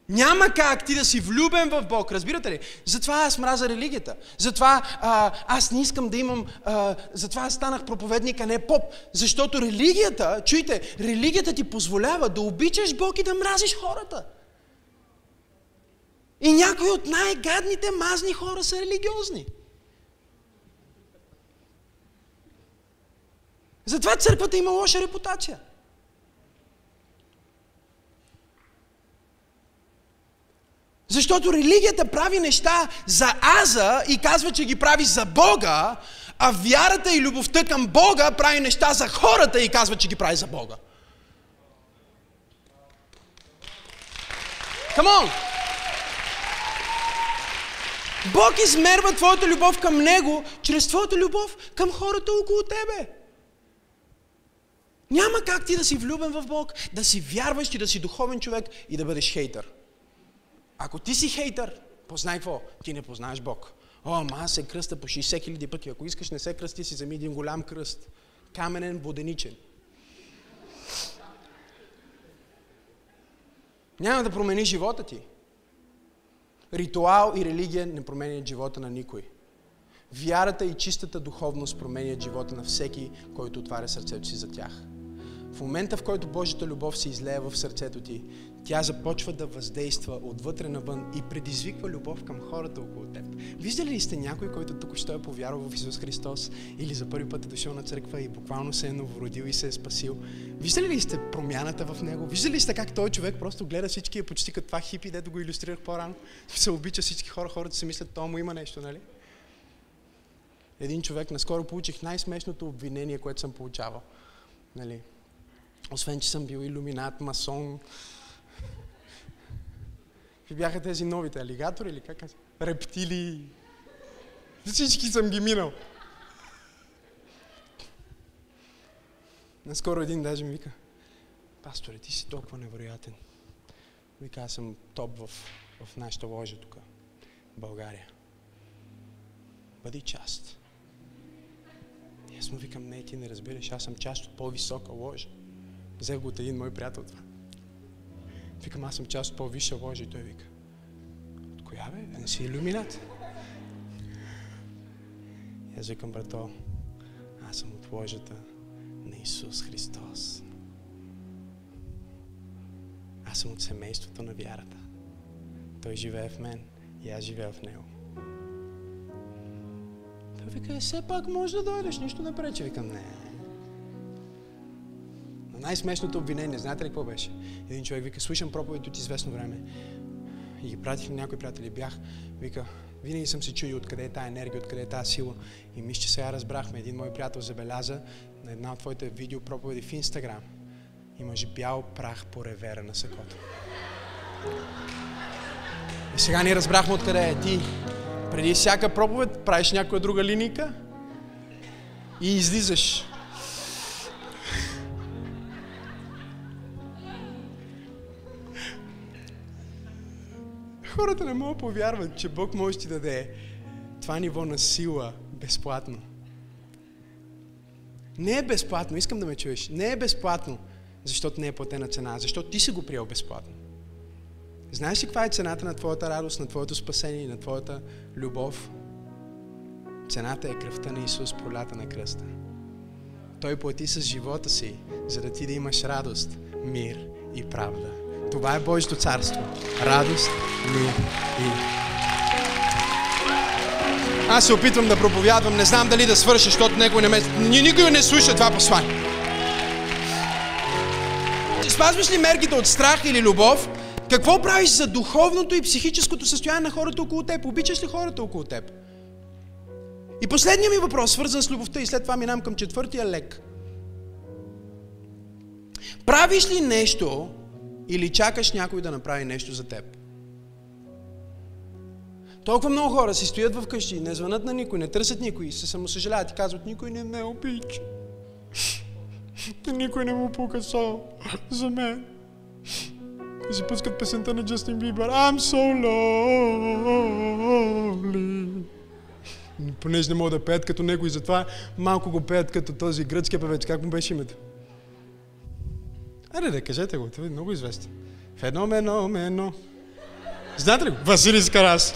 Няма как ти да си влюбен в Бог, разбирате ли? Затова аз мраза религията. Затова а, аз не искам да имам... А, затова аз станах проповедник, а не поп. Защото религията, чуйте, религията ти позволява да обичаш Бог и да мразиш хората. И някои от най-гадните мазни хора са религиозни. Затова църквата има лоша репутация. Защото религията прави неща за Аза и казва, че ги прави за Бога, а вярата и любовта към Бога прави неща за хората и казва, че ги прави за Бога. Come on! Бог измерва твоята любов към Него чрез твоята любов към хората около тебе. Няма как ти да си влюбен в Бог, да си вярваш и да си духовен човек и да бъдеш хейтър. Ако ти си хейтър, познай какво? Ти не познаеш Бог. О, ама аз се кръста по 60 хиляди пъти. Ако искаш не се кръсти, си вземи един голям кръст. Каменен, воденичен. Няма да промени живота ти. Ритуал и религия не променят живота на никой. Вярата и чистата духовност променят живота на всеки, който отваря сърцето си за тях. В момента, в който Божията любов се излея в сърцето ти, тя започва да въздейства отвътре навън и предизвиква любов към хората около теб. Виждали ли сте някой, който тук що е повярвал в Исус Христос или за първи път е дошъл на църква и буквално се е новородил и се е спасил? Виждали ли сте промяната в него? Виждали ли сте как той човек просто гледа всички е почти като това хипи, дето го иллюстрирах по-рано? Се обича всички хора, хората се мислят, то му има нещо, нали? един човек, наскоро получих най-смешното обвинение, което съм получавал. Нали? Освен, че съм бил иллюминат, масон. Какви бяха тези новите? Алигатори или как? Рептили. Всички съм ги минал. Наскоро един даже ми вика, пасторе, ти си толкова невероятен. Вика, аз съм топ в, в нашата ложа тук, в България. Бъди част. И аз му викам, не, ти не разбираш, аз съм част от по-висока ложа. Взех го от един мой приятел това. Викам, аз съм част от по-висша ложа и той вика, от коя бе? Не си иллюминат. И аз викам, брато, аз съм от ложата на Исус Христос. Аз съм от семейството на вярата. Той живее в мен и аз живея в него. Той вика, «Е, все пак може да дойдеш, нищо не пречи. Викам, не. Но най-смешното обвинение, знаете ли какво беше? Един човек вика, слушам проповед от известно време. И ги пратих на някои приятели. Бях, вика, винаги съм се чудил откъде е тази енергия, откъде е тази сила. И мисля, че сега разбрахме. Един мой приятел забеляза на една от твоите видео проповеди в Инстаграм. Имаш бял прах по ревера на сакото. И сега ние разбрахме откъде е ти. Преди всяка проповед правиш някоя друга линейка и излизаш. Хората не могат повярват, че Бог може ти даде това ниво на сила безплатно. Не е безплатно, искам да ме чуеш. Не е безплатно, защото не е платена цена, защото ти си го приел безплатно. Знаеш ли каква е цената на твоята радост, на твоето спасение и на твоята любов? Цената е кръвта на Исус, пролята на кръста. Той плати с живота си, за да ти да имаш радост, мир и правда. Това е Божието царство. Радост, мир и аз се опитвам да проповядвам, не знам дали да свърша, защото някой не ме... Никой не слуша това послание. Спазваш ли мерките от страх или любов? Какво правиш за духовното и психическото състояние на хората около теб? Обичаш ли хората около теб? И последният ми въпрос, свързан с любовта, и след това минам към четвъртия лек. Правиш ли нещо или чакаш някой да направи нещо за теб? Толкова много хора си стоят в къщи, не звънат на никой, не търсят никой, се самосъжаляват и казват, никой не ме обича. Никой не му пука со за мен. И си пускат песента на Джастин Бибър. I'm so lonely. Понеже не могат да пеят като него и затова малко го пеят като този гръцки певец. Как му беше името? Аре да, кажете го, това е много известен. Феномено, Знаете ли го? Василий Скарас.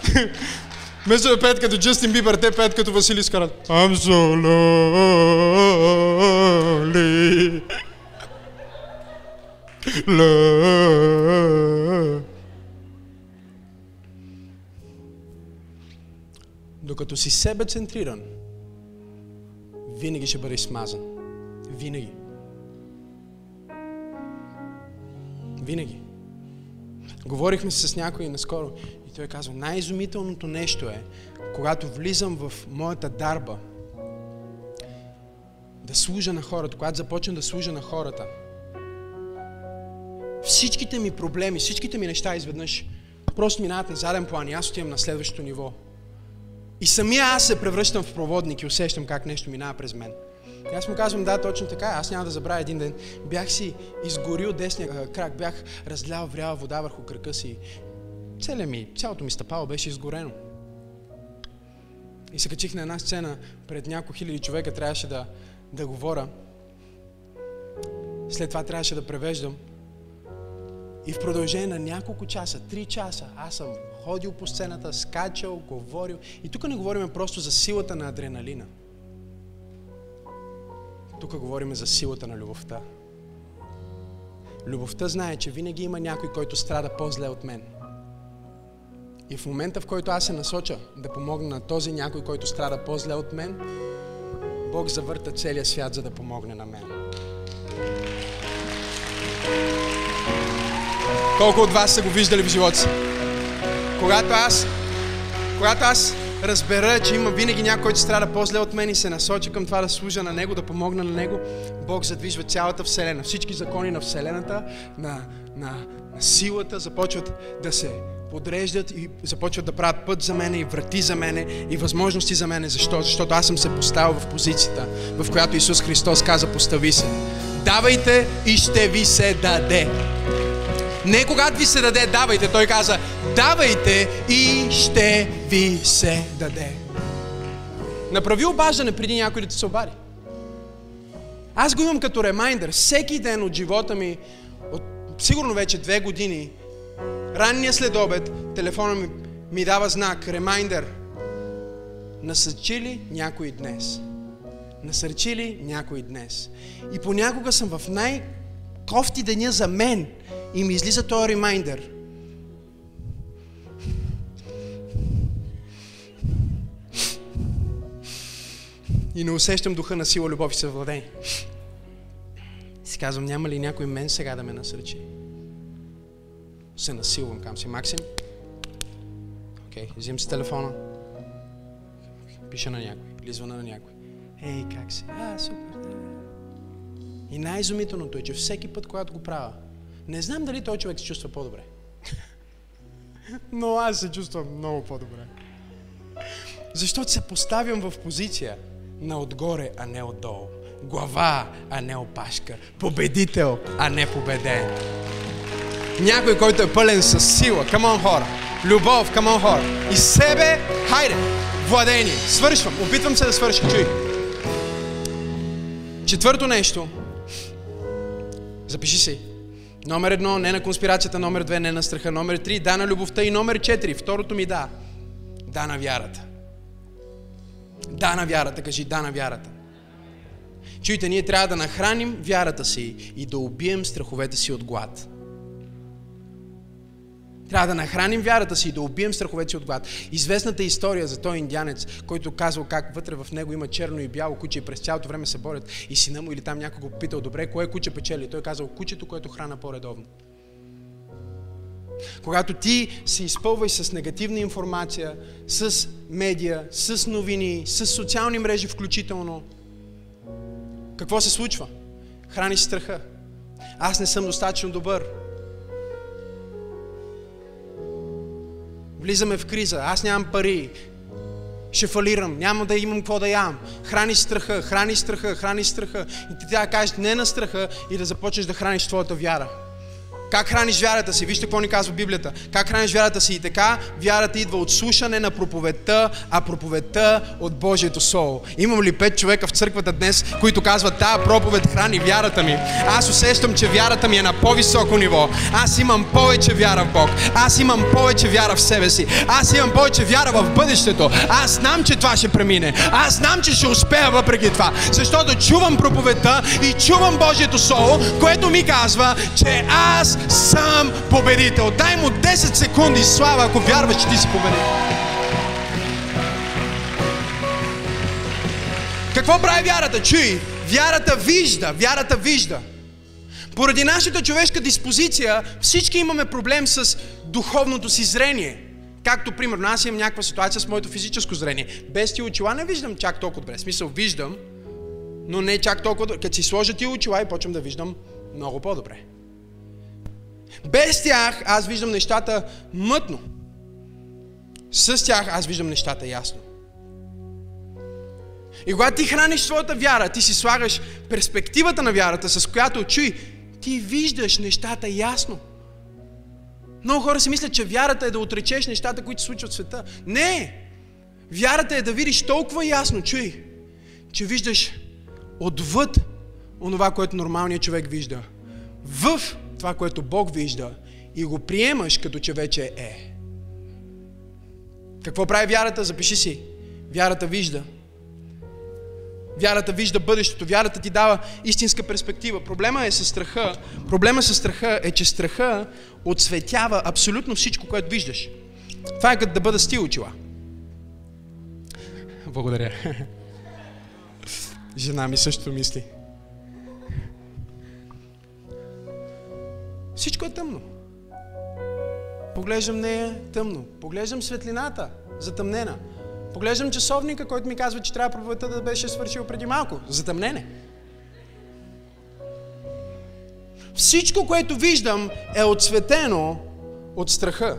Вместо да пеят като Джастин Бибър, те пеят като Василий Скарас. I'm so lonely. Докато си себе центриран, винаги ще бъдеш смазан. Винаги. Винаги. Говорихме с някой наскоро и той казва, най-изумителното нещо е, когато влизам в моята дарба, да служа на хората, когато започна да служа на хората, всичките ми проблеми, всичките ми неща изведнъж просто минават на заден план и аз отивам на следващото ниво. И самия аз се превръщам в проводник и усещам как нещо минава през мен. И аз му казвам, да, точно така. Аз няма да забравя един ден. Бях си изгорил десния крак, бях разлял врява вода върху кръка си. Целият ми, цялото ми стъпало беше изгорено. И се качих на една сцена пред няколко хиляди човека, трябваше да, да говоря. След това трябваше да превеждам. И в продължение на няколко часа, три часа, аз съм ходил по сцената, скачал, говорил. И тук не говорим просто за силата на адреналина. Тук говорим за силата на любовта. Любовта знае, че винаги има някой, който страда по-зле от мен. И в момента, в който аз се насоча да помогна на този някой, който страда по-зле от мен, Бог завърта целия свят, за да помогне на мен. Колко от вас са го виждали в живота си? Когато аз, когато аз разбера, че има винаги някой, който страда по-зле от мен и се насоча към това да служа на Него, да помогна на Него, Бог задвижва цялата Вселена. Всички закони на Вселената, на, на, на силата започват да се подреждат и започват да правят път за мене и врати за мене и възможности за мене. Защо? Защото аз съм се поставил в позицията, в която Исус Христос каза, постави се. Давайте и ще ви се даде. Не когато ви се даде, давайте. Той каза, давайте и ще ви се даде. Направи обаждане преди някой да ти се обади. Аз го имам като ремайндър. Всеки ден от живота ми, от сигурно вече две години, ранния следобед, телефона ми, ми дава знак, ремайндър. Насърчи ли някой днес? Насърчи ли някой днес? И понякога съм в най-кофти деня за мен и ми излиза този ремайндър. И не усещам духа на сила, любов и съвладение. Си казвам, няма ли някой мен сега да ме насръчи? Се насилвам, кам си, Максим. Окей, okay, взимам си телефона. Пиша на някой, или на някой. Ей, как си? А, супер. И най-изумителното е, че всеки път, когато го правя, не знам дали той човек се чувства по-добре. Но аз се чувствам много по-добре. Защото се поставям в позиция на отгоре, а не отдолу. Глава, а не опашка. Победител, а не победен. Някой, който е пълен с сила. Камон хора. Любов, камон хора. И себе, хайде, владение. Свършвам. Опитвам се да свърша. Чуй. Четвърто нещо. Запиши си. Номер едно, не на конспирацията, номер две, не на страха, номер три, да на любовта и номер четири, второто ми да. Да на вярата. Да на вярата, кажи да на вярата. Чуйте, ние трябва да нахраним вярата си и да убием страховете си от глад. Трябва да нахраним вярата си и да убием страховете си от глад. Известната история за този индианец, който казал как вътре в него има черно и бяло куче и през цялото време се борят и сина му или там някой го питал, добре, кое куче печели? Той казал, кучето, което храна по-редовно. Когато ти се изпълваш с негативна информация, с медия, с новини, с социални мрежи включително, какво се случва? Храниш страха. Аз не съм достатъчно добър. Влизаме в криза. Аз нямам пари. Ще фалирам. Няма да имам какво да ям. Храни страха, храни страха, храни страха. И ти трябва да кажеш не на страха и да започнеш да храниш твоята вяра. Как храниш вярата си? Вижте какво ни казва Библията. Как храниш вярата си? И така, вярата идва от слушане на проповедта, а проповедта от Божието Слово. Имам ли пет човека в църквата днес, които казват, тая проповед храни вярата ми. Аз усещам, че вярата ми е на по-високо ниво. Аз имам повече вяра в Бог. Аз имам повече вяра в себе си. Аз имам повече вяра в бъдещето. Аз знам, че това ще премине. Аз знам, че ще успея въпреки това. Защото чувам проповедта и чувам Божието Слово, което ми казва, че аз съм победител. Дай му 10 секунди слава, ако вярваш, че ти си победител. Какво прави вярата? Чуй, вярата вижда, вярата вижда. Поради нашата човешка диспозиция всички имаме проблем с духовното си зрение. Както, примерно, аз имам някаква ситуация с моето физическо зрение. Без ти очила не виждам чак толкова добре. Смисъл, виждам, но не чак толкова добре. Като си сложа ти очила и почвам да виждам много по-добре. Без тях аз виждам нещата мътно. С тях аз виждам нещата ясно. И когато ти храниш своята вяра, ти си слагаш перспективата на вярата, с която чуй, ти виждаш нещата ясно. Много хора си мислят, че вярата е да отречеш нещата, които се случват в света. Не! Вярата е да видиш толкова ясно, чуй, че виждаш отвъд онова, което нормалният човек вижда. В това, което Бог вижда и го приемаш като че вече е. Какво прави вярата? Запиши си. Вярата вижда. Вярата вижда бъдещето. Вярата ти дава истинска перспектива. Проблема е с страха. Проблема с страха е, че страха отсветява абсолютно всичко, което виждаш. Това е като да бъда стил очила. Благодаря. Жена ми също мисли. Всичко е тъмно. Поглеждам нея тъмно. Поглеждам светлината затъмнена. Поглеждам часовника, който ми казва, че трябва проповедта да беше свършил преди малко. Затъмнене. Всичко, което виждам, е отсветено от страха.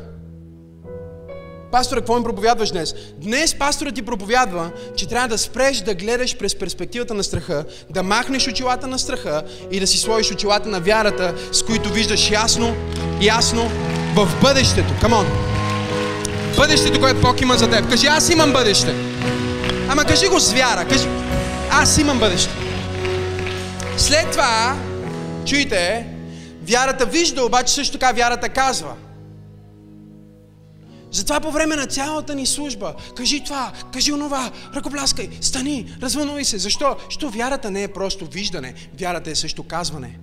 Пастора, какво им проповядваш днес? Днес пасторът ти проповядва, че трябва да спреш да гледаш през перспективата на страха, да махнеш очилата на страха и да си сложиш очилата на вярата, с които виждаш ясно, ясно в бъдещето. Камон! Бъдещето, което Бог има за теб. Кажи, аз имам бъдеще. Ама кажи го с вяра. Кажи, аз имам бъдеще. След това, чуйте, вярата вижда, обаче също така вярата казва – затова по време на цялата ни служба, кажи това, кажи онова, ръкопляскай, стани, развълнуй се. Защо? Защото вярата не е просто виждане, вярата е също казване.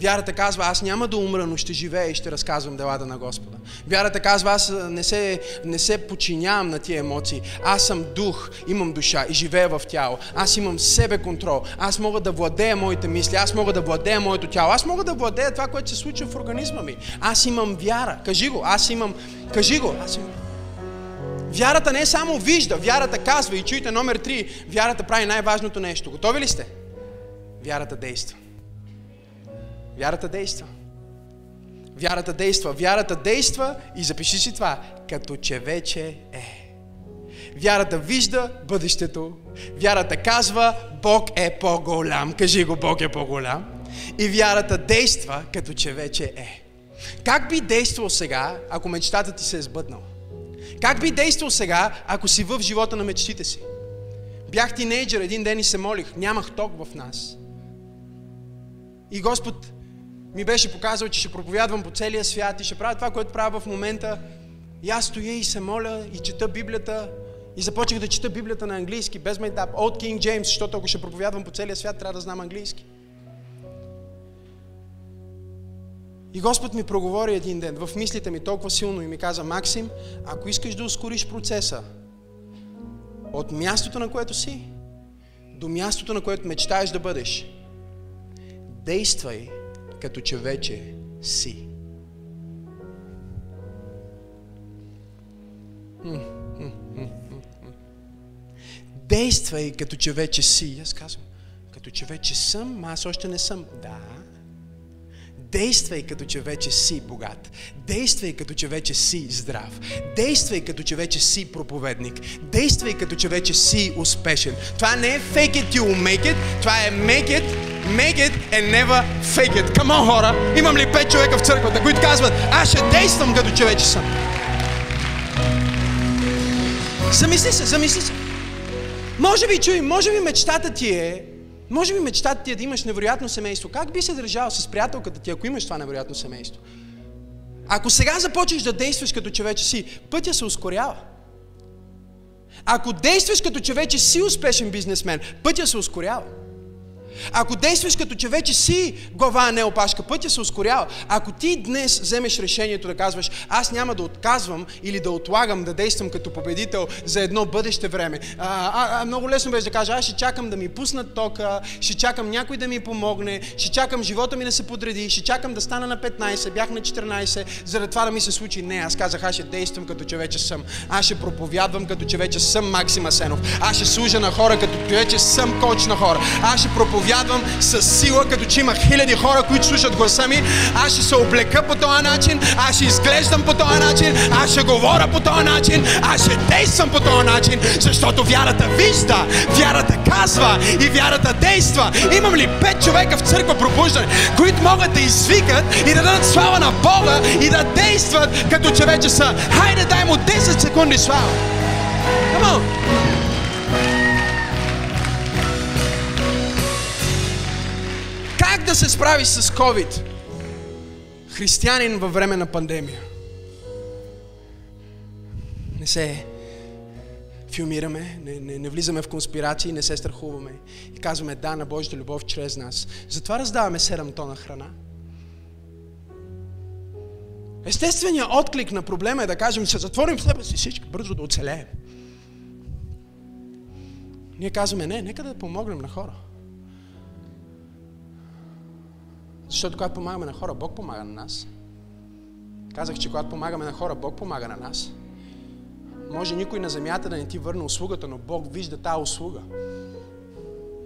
Вярата казва, аз няма да умра, но ще живея и ще разказвам делата на Господа. Вярата казва, аз не се, не се подчинявам на тия емоции. Аз съм дух, имам душа и живея в тяло. Аз имам себе контрол. Аз мога да владея моите мисли. Аз мога да владея моето тяло. Аз мога да владея това, което се случва в организма ми. Аз имам вяра. Кажи го. Аз имам... Кажи го. Аз имам... Вярата не е само вижда, вярата казва и чуйте номер 3, вярата прави най-важното нещо. Готови ли сте? Вярата действа. Вярата действа. Вярата действа. Вярата действа и запиши си това, като че вече е. Вярата вижда бъдещето. Вярата казва, Бог е по-голям. Кажи го, Бог е по-голям. И вярата действа, като че вече е. Как би действал сега, ако мечтата ти се е сбъднала? Как би действал сега, ако си в живота на мечтите си? Бях тинейджър, един ден и се молих. Нямах ток в нас. И Господ ми беше показал, че ще проповядвам по целия свят и ще правя това, което правя в момента. И аз стоя и се моля и чета Библията. И започнах да чета Библията на английски, без майтап, от Кинг Джеймс, защото ако ще проповядвам по целия свят, трябва да знам английски. И Господ ми проговори един ден в мислите ми толкова силно и ми каза, Максим, ако искаш да ускориш процеса от мястото, на което си, до мястото, на което мечтаеш да бъдеш, действай като че вече си. Действай като че вече си. Аз казвам, като че вече съм, аз още не съм. Да, Действай като че вече си богат. Действай като че вече си здрав. Действай като че вече си проповедник. Действай като че вече си успешен. Това не е fake it till make it, това е make it, make it and never fake it. Come on, хора! Имам ли пет човека в църквата, които казват, аз ще действам като че вече съм. Замисли се, замисли се. Може би, чуй, може би мечтата ти е може би мечтата ти е да имаш невероятно семейство. Как би се държал с приятелката ти, ако имаш това невероятно семейство? Ако сега започнеш да действаш като че вече си, пътя се ускорява. Ако действаш като че вече си успешен бизнесмен, пътя се ускорява. Ако действаш като че вече си глава, а не опашка, пътя се ускорява. Ако ти днес вземеш решението да казваш, аз няма да отказвам или да отлагам да действам като победител за едно бъдеще време. А, а, а много лесно беше да кажа, аз ще чакам да ми пуснат тока, ще чакам някой да ми помогне, ще чакам живота ми да се подреди, ще чакам да стана на 15, бях на 14, за да това да ми се случи. Не, аз казах, аз ще действам като че вече съм. Аз ще проповядвам като че вече съм Максим Асенов. Аз ще служа на хора като че вече съм коч на хора. Аз ще проповядвам проповядвам с сила, като че има хиляди хора, които слушат гласа ми. Аз ще се облека по този начин, аз ще изглеждам по този начин, аз ще говоря по този начин, аз ще действам по този начин, защото вярата вижда, вярата казва и вярата действа. Имам ли пет човека в църква пробуждане, които могат да извикат и да дадат слава на Бога и да действат като че вече са. Хайде дай му 10 секунди слава. Come on. Се справи с COVID? Християнин във време на пандемия. Не се филмираме, не, не, не влизаме в конспирации, не се страхуваме. И казваме да на Божията любов чрез нас. Затова раздаваме 7 тона храна. Естественият отклик на проблема е да кажем, се затворим в себе си всички, бързо да оцелеем. Ние казваме, не, нека да помогнем на хора. Защото когато помагаме на хора, Бог помага на нас. Казах, че когато помагаме на хора, Бог помага на нас. Може никой на земята да не ти върне услугата, но Бог вижда тази услуга.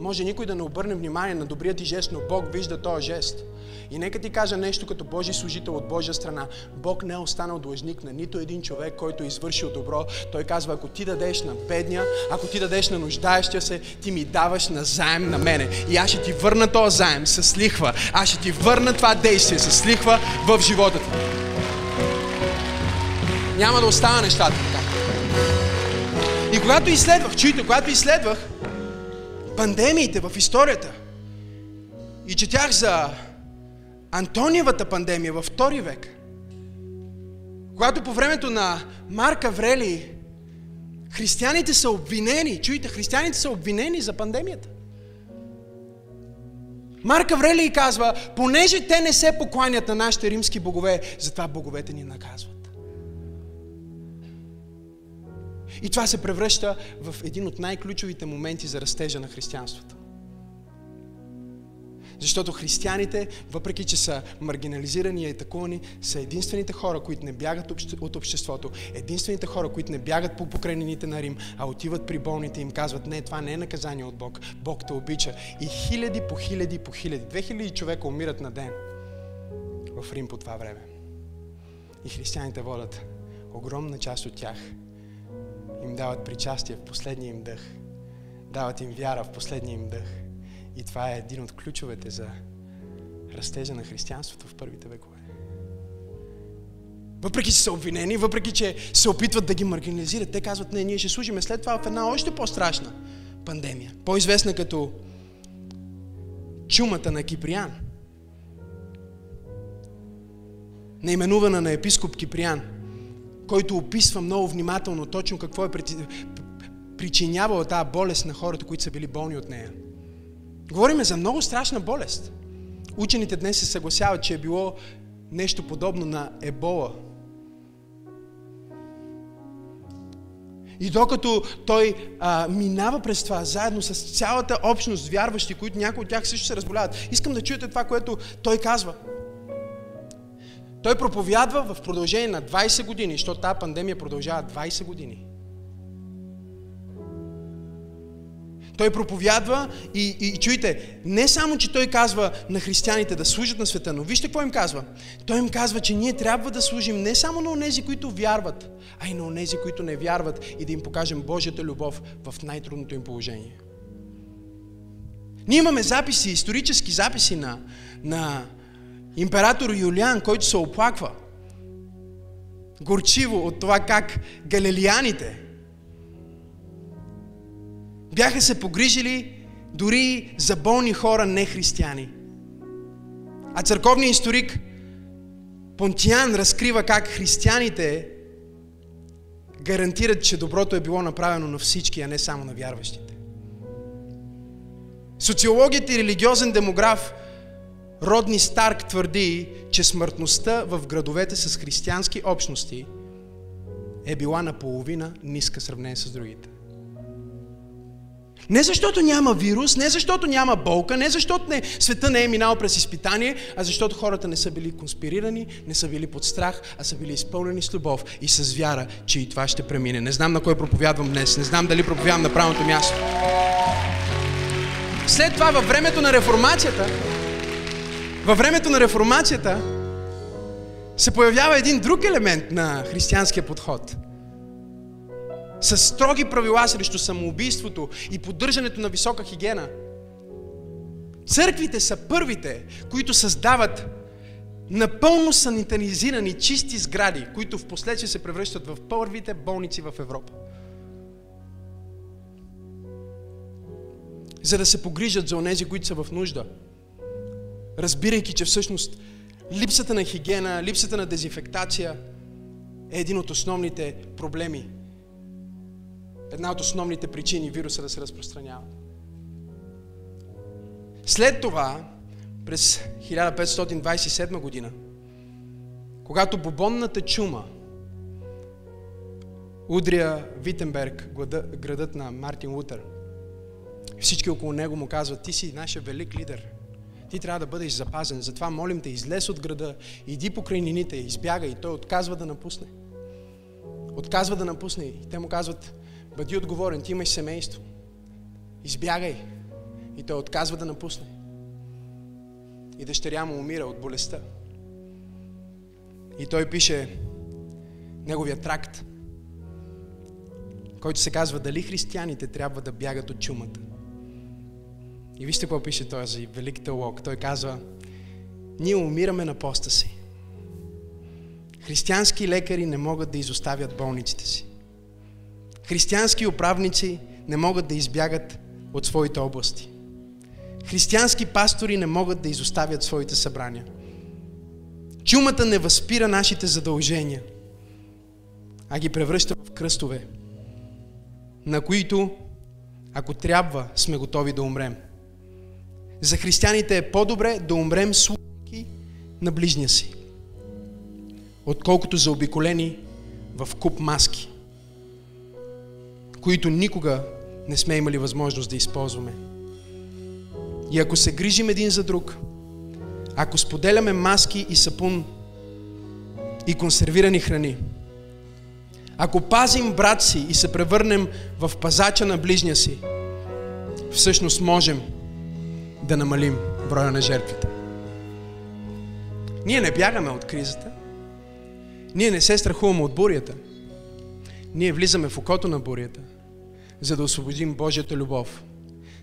Може никой да не обърне внимание на добрият ти жест, но Бог вижда този жест. И нека ти кажа нещо като Божий служител от Божия страна. Бог не е останал длъжник на нито един човек, който е извършил добро. Той казва, ако ти дадеш на бедния, ако ти дадеш на нуждаещия се, ти ми даваш на заем на мене. И аз ще ти върна този заем с лихва. Аз ще ти върна това действие с лихва в живота ти. Няма да остава нещата така. И когато изследвах, чуйте, когато изследвах пандемиите в историята и четях за Антониевата пандемия във втори век, когато по времето на Марк Аврели християните са обвинени, чуйте, християните са обвинени за пандемията. Марк Аврелий казва, понеже те не се покланят на нашите римски богове, затова боговете ни наказват. И това се превръща в един от най-ключовите моменти за растежа на християнството. Защото християните, въпреки че са маргинализирани и атакувани, са единствените хора, които не бягат от обществото, единствените хора, които не бягат по покрайнините на Рим, а отиват при болните и им казват, не, това не е наказание от Бог, Бог те обича. И хиляди по хиляди по хиляди, две хиляди човека умират на ден в Рим по това време. И християните водят огромна част от тях им дават причастие в последния им дъх. Дават им вяра в последния им дъх. И това е един от ключовете за растежа на християнството в първите векове. Въпреки, че са обвинени, въпреки, че се опитват да ги маргинализират, те казват, не, ние ще служиме след това в една още по-страшна пандемия, по-известна като чумата на Киприян, наименувана на епископ Киприян – който описва много внимателно точно какво е причинявала тази болест на хората, които са били болни от нея. Говориме за много страшна болест. Учените днес се съгласяват, че е било нещо подобно на ебола. И докато той а, минава през това, заедно с цялата общност вярващи, които някои от тях също се разболяват, искам да чуете това, което той казва. Той проповядва в продължение на 20 години, защото тази пандемия продължава 20 години. Той проповядва и, и чуйте, не само, че той казва на християните да служат на света, но вижте какво им казва. Той им казва, че ние трябва да служим не само на онези, които вярват, а и на онези, които не вярват и да им покажем Божията любов в най-трудното им положение. Ние имаме записи, исторически записи на, на император Юлиан, който се оплаква горчиво от това как галилияните бяха се погрижили дори за болни хора, не християни. А църковният историк Понтиян разкрива как християните гарантират, че доброто е било направено на всички, а не само на вярващите. Социологът и религиозен демограф Родни Старк твърди, че смъртността в градовете с християнски общности е била наполовина ниска сравнение с другите. Не защото няма вирус, не защото няма болка, не защото не, света не е минал през изпитание, а защото хората не са били конспирирани, не са били под страх, а са били изпълнени с любов и с вяра, че и това ще премине. Не знам на кой проповядвам днес, не знам дали проповядвам на правилното място. След това, във времето на реформацията, във времето на реформацията се появява един друг елемент на християнския подход. С строги правила срещу самоубийството и поддържането на висока хигиена. Църквите са първите, които създават напълно санитаризирани чисти сгради, които в последствие се превръщат в първите болници в Европа. За да се погрижат за онези, които са в нужда разбирайки, че всъщност липсата на хигиена, липсата на дезинфектация е един от основните проблеми. Една от основните причини вируса да се разпространява. След това, през 1527 година, когато бубонната чума удря Витенберг, градът на Мартин Лутер, всички около него му казват, ти си нашия велик лидер – ти трябва да бъдеш запазен. Затова молим те, излез от града, иди по крайнините, избяга и той отказва да напусне. отказва да напусне. И те му казват, бъди отговорен, ти имаш семейство. Избягай. И той отказва да напусне. И дъщеря му умира от болестта. И той пише неговия тракт, който се казва Дали християните трябва да бягат от чумата? И вижте какво пише този велик теолог. Той казва, ние умираме на поста си. Християнски лекари не могат да изоставят болниците си. Християнски управници не могат да избягат от своите области. Християнски пастори не могат да изоставят своите събрания. Чумата не възпира нашите задължения, а ги превръща в кръстове, на които, ако трябва, сме готови да умрем. За християните е по-добре да умрем служки на ближния си, отколкото заобиколени в куп маски, които никога не сме имали възможност да използваме. И ако се грижим един за друг, ако споделяме маски и сапун и консервирани храни, ако пазим брат си и се превърнем в пазача на ближния си, всъщност можем да намалим броя на жертвите. Ние не бягаме от кризата. Ние не се страхуваме от бурята. Ние влизаме в окото на бурята, за да освободим Божията любов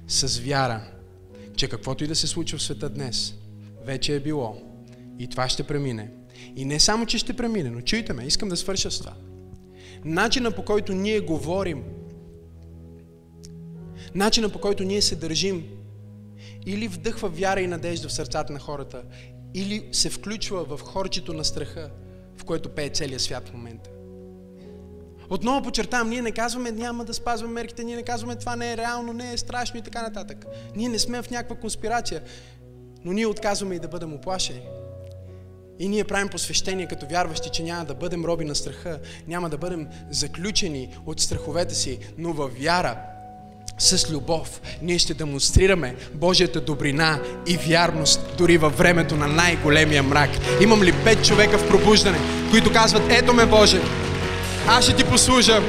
с вяра, че каквото и да се случва в света днес, вече е било. И това ще премине. И не само, че ще премине, но чуйте ме, искам да свърша с това. Начина по който ние говорим, начина по който ние се държим, или вдъхва вяра и надежда в сърцата на хората, или се включва в хорчето на страха, в което пее целият свят в момента. Отново подчертавам, ние не казваме няма да спазваме мерките, ние не казваме това не е реално, не е страшно и така нататък. Ние не сме в някаква конспирация, но ние отказваме и да бъдем оплашени. И ние правим посвещение като вярващи, че няма да бъдем роби на страха, няма да бъдем заключени от страховете си, но във вяра, с любов, ние ще демонстрираме Божията добрина и вярност дори във времето на най-големия мрак. Имам ли пет човека в пробуждане, които казват, ето ме Боже, аз ще ти послужа,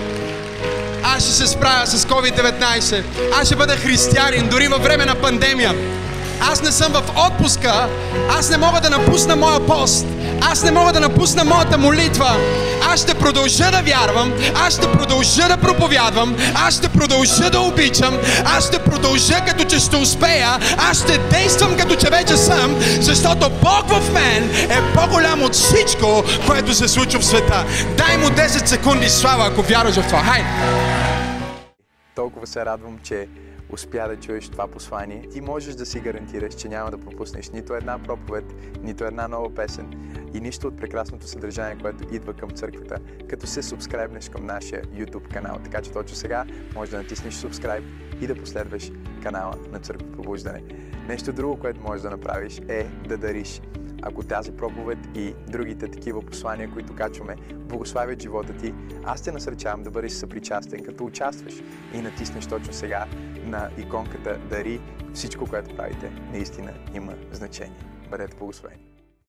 аз ще се справя с COVID-19, аз ще бъда християнин дори във време на пандемия. Аз не съм в отпуска, аз не мога да напусна моя пост, аз не мога да напусна моята молитва. Аз ще продължа да вярвам, аз ще продължа да проповядвам, аз ще продължа да обичам, аз ще продължа като че ще успея, аз ще действам като че вече съм, защото Бог в мен е по-голям от всичко, което се случва в света. Дай му 10 секунди слава, ако вярваш в това. Хай! Толкова се радвам, че успя да чуеш това послание. Ти можеш да си гарантираш, че няма да пропуснеш нито една проповед, нито една нова песен и нищо от прекрасното съдържание, което идва към църквата, като се субскрайбнеш към нашия YouTube канал. Така че точно сега можеш да натиснеш subscribe и да последваш канала на Църква Пробуждане. Нещо друго, което можеш да направиш е да дариш. Ако тази проповед и другите такива послания, които качваме, благославят живота ти, аз те насърчавам да бъдеш съпричастен, като участваш и натиснеш точно сега на иконката Дари. Всичко, което правите, наистина има значение. Бъдете благословени!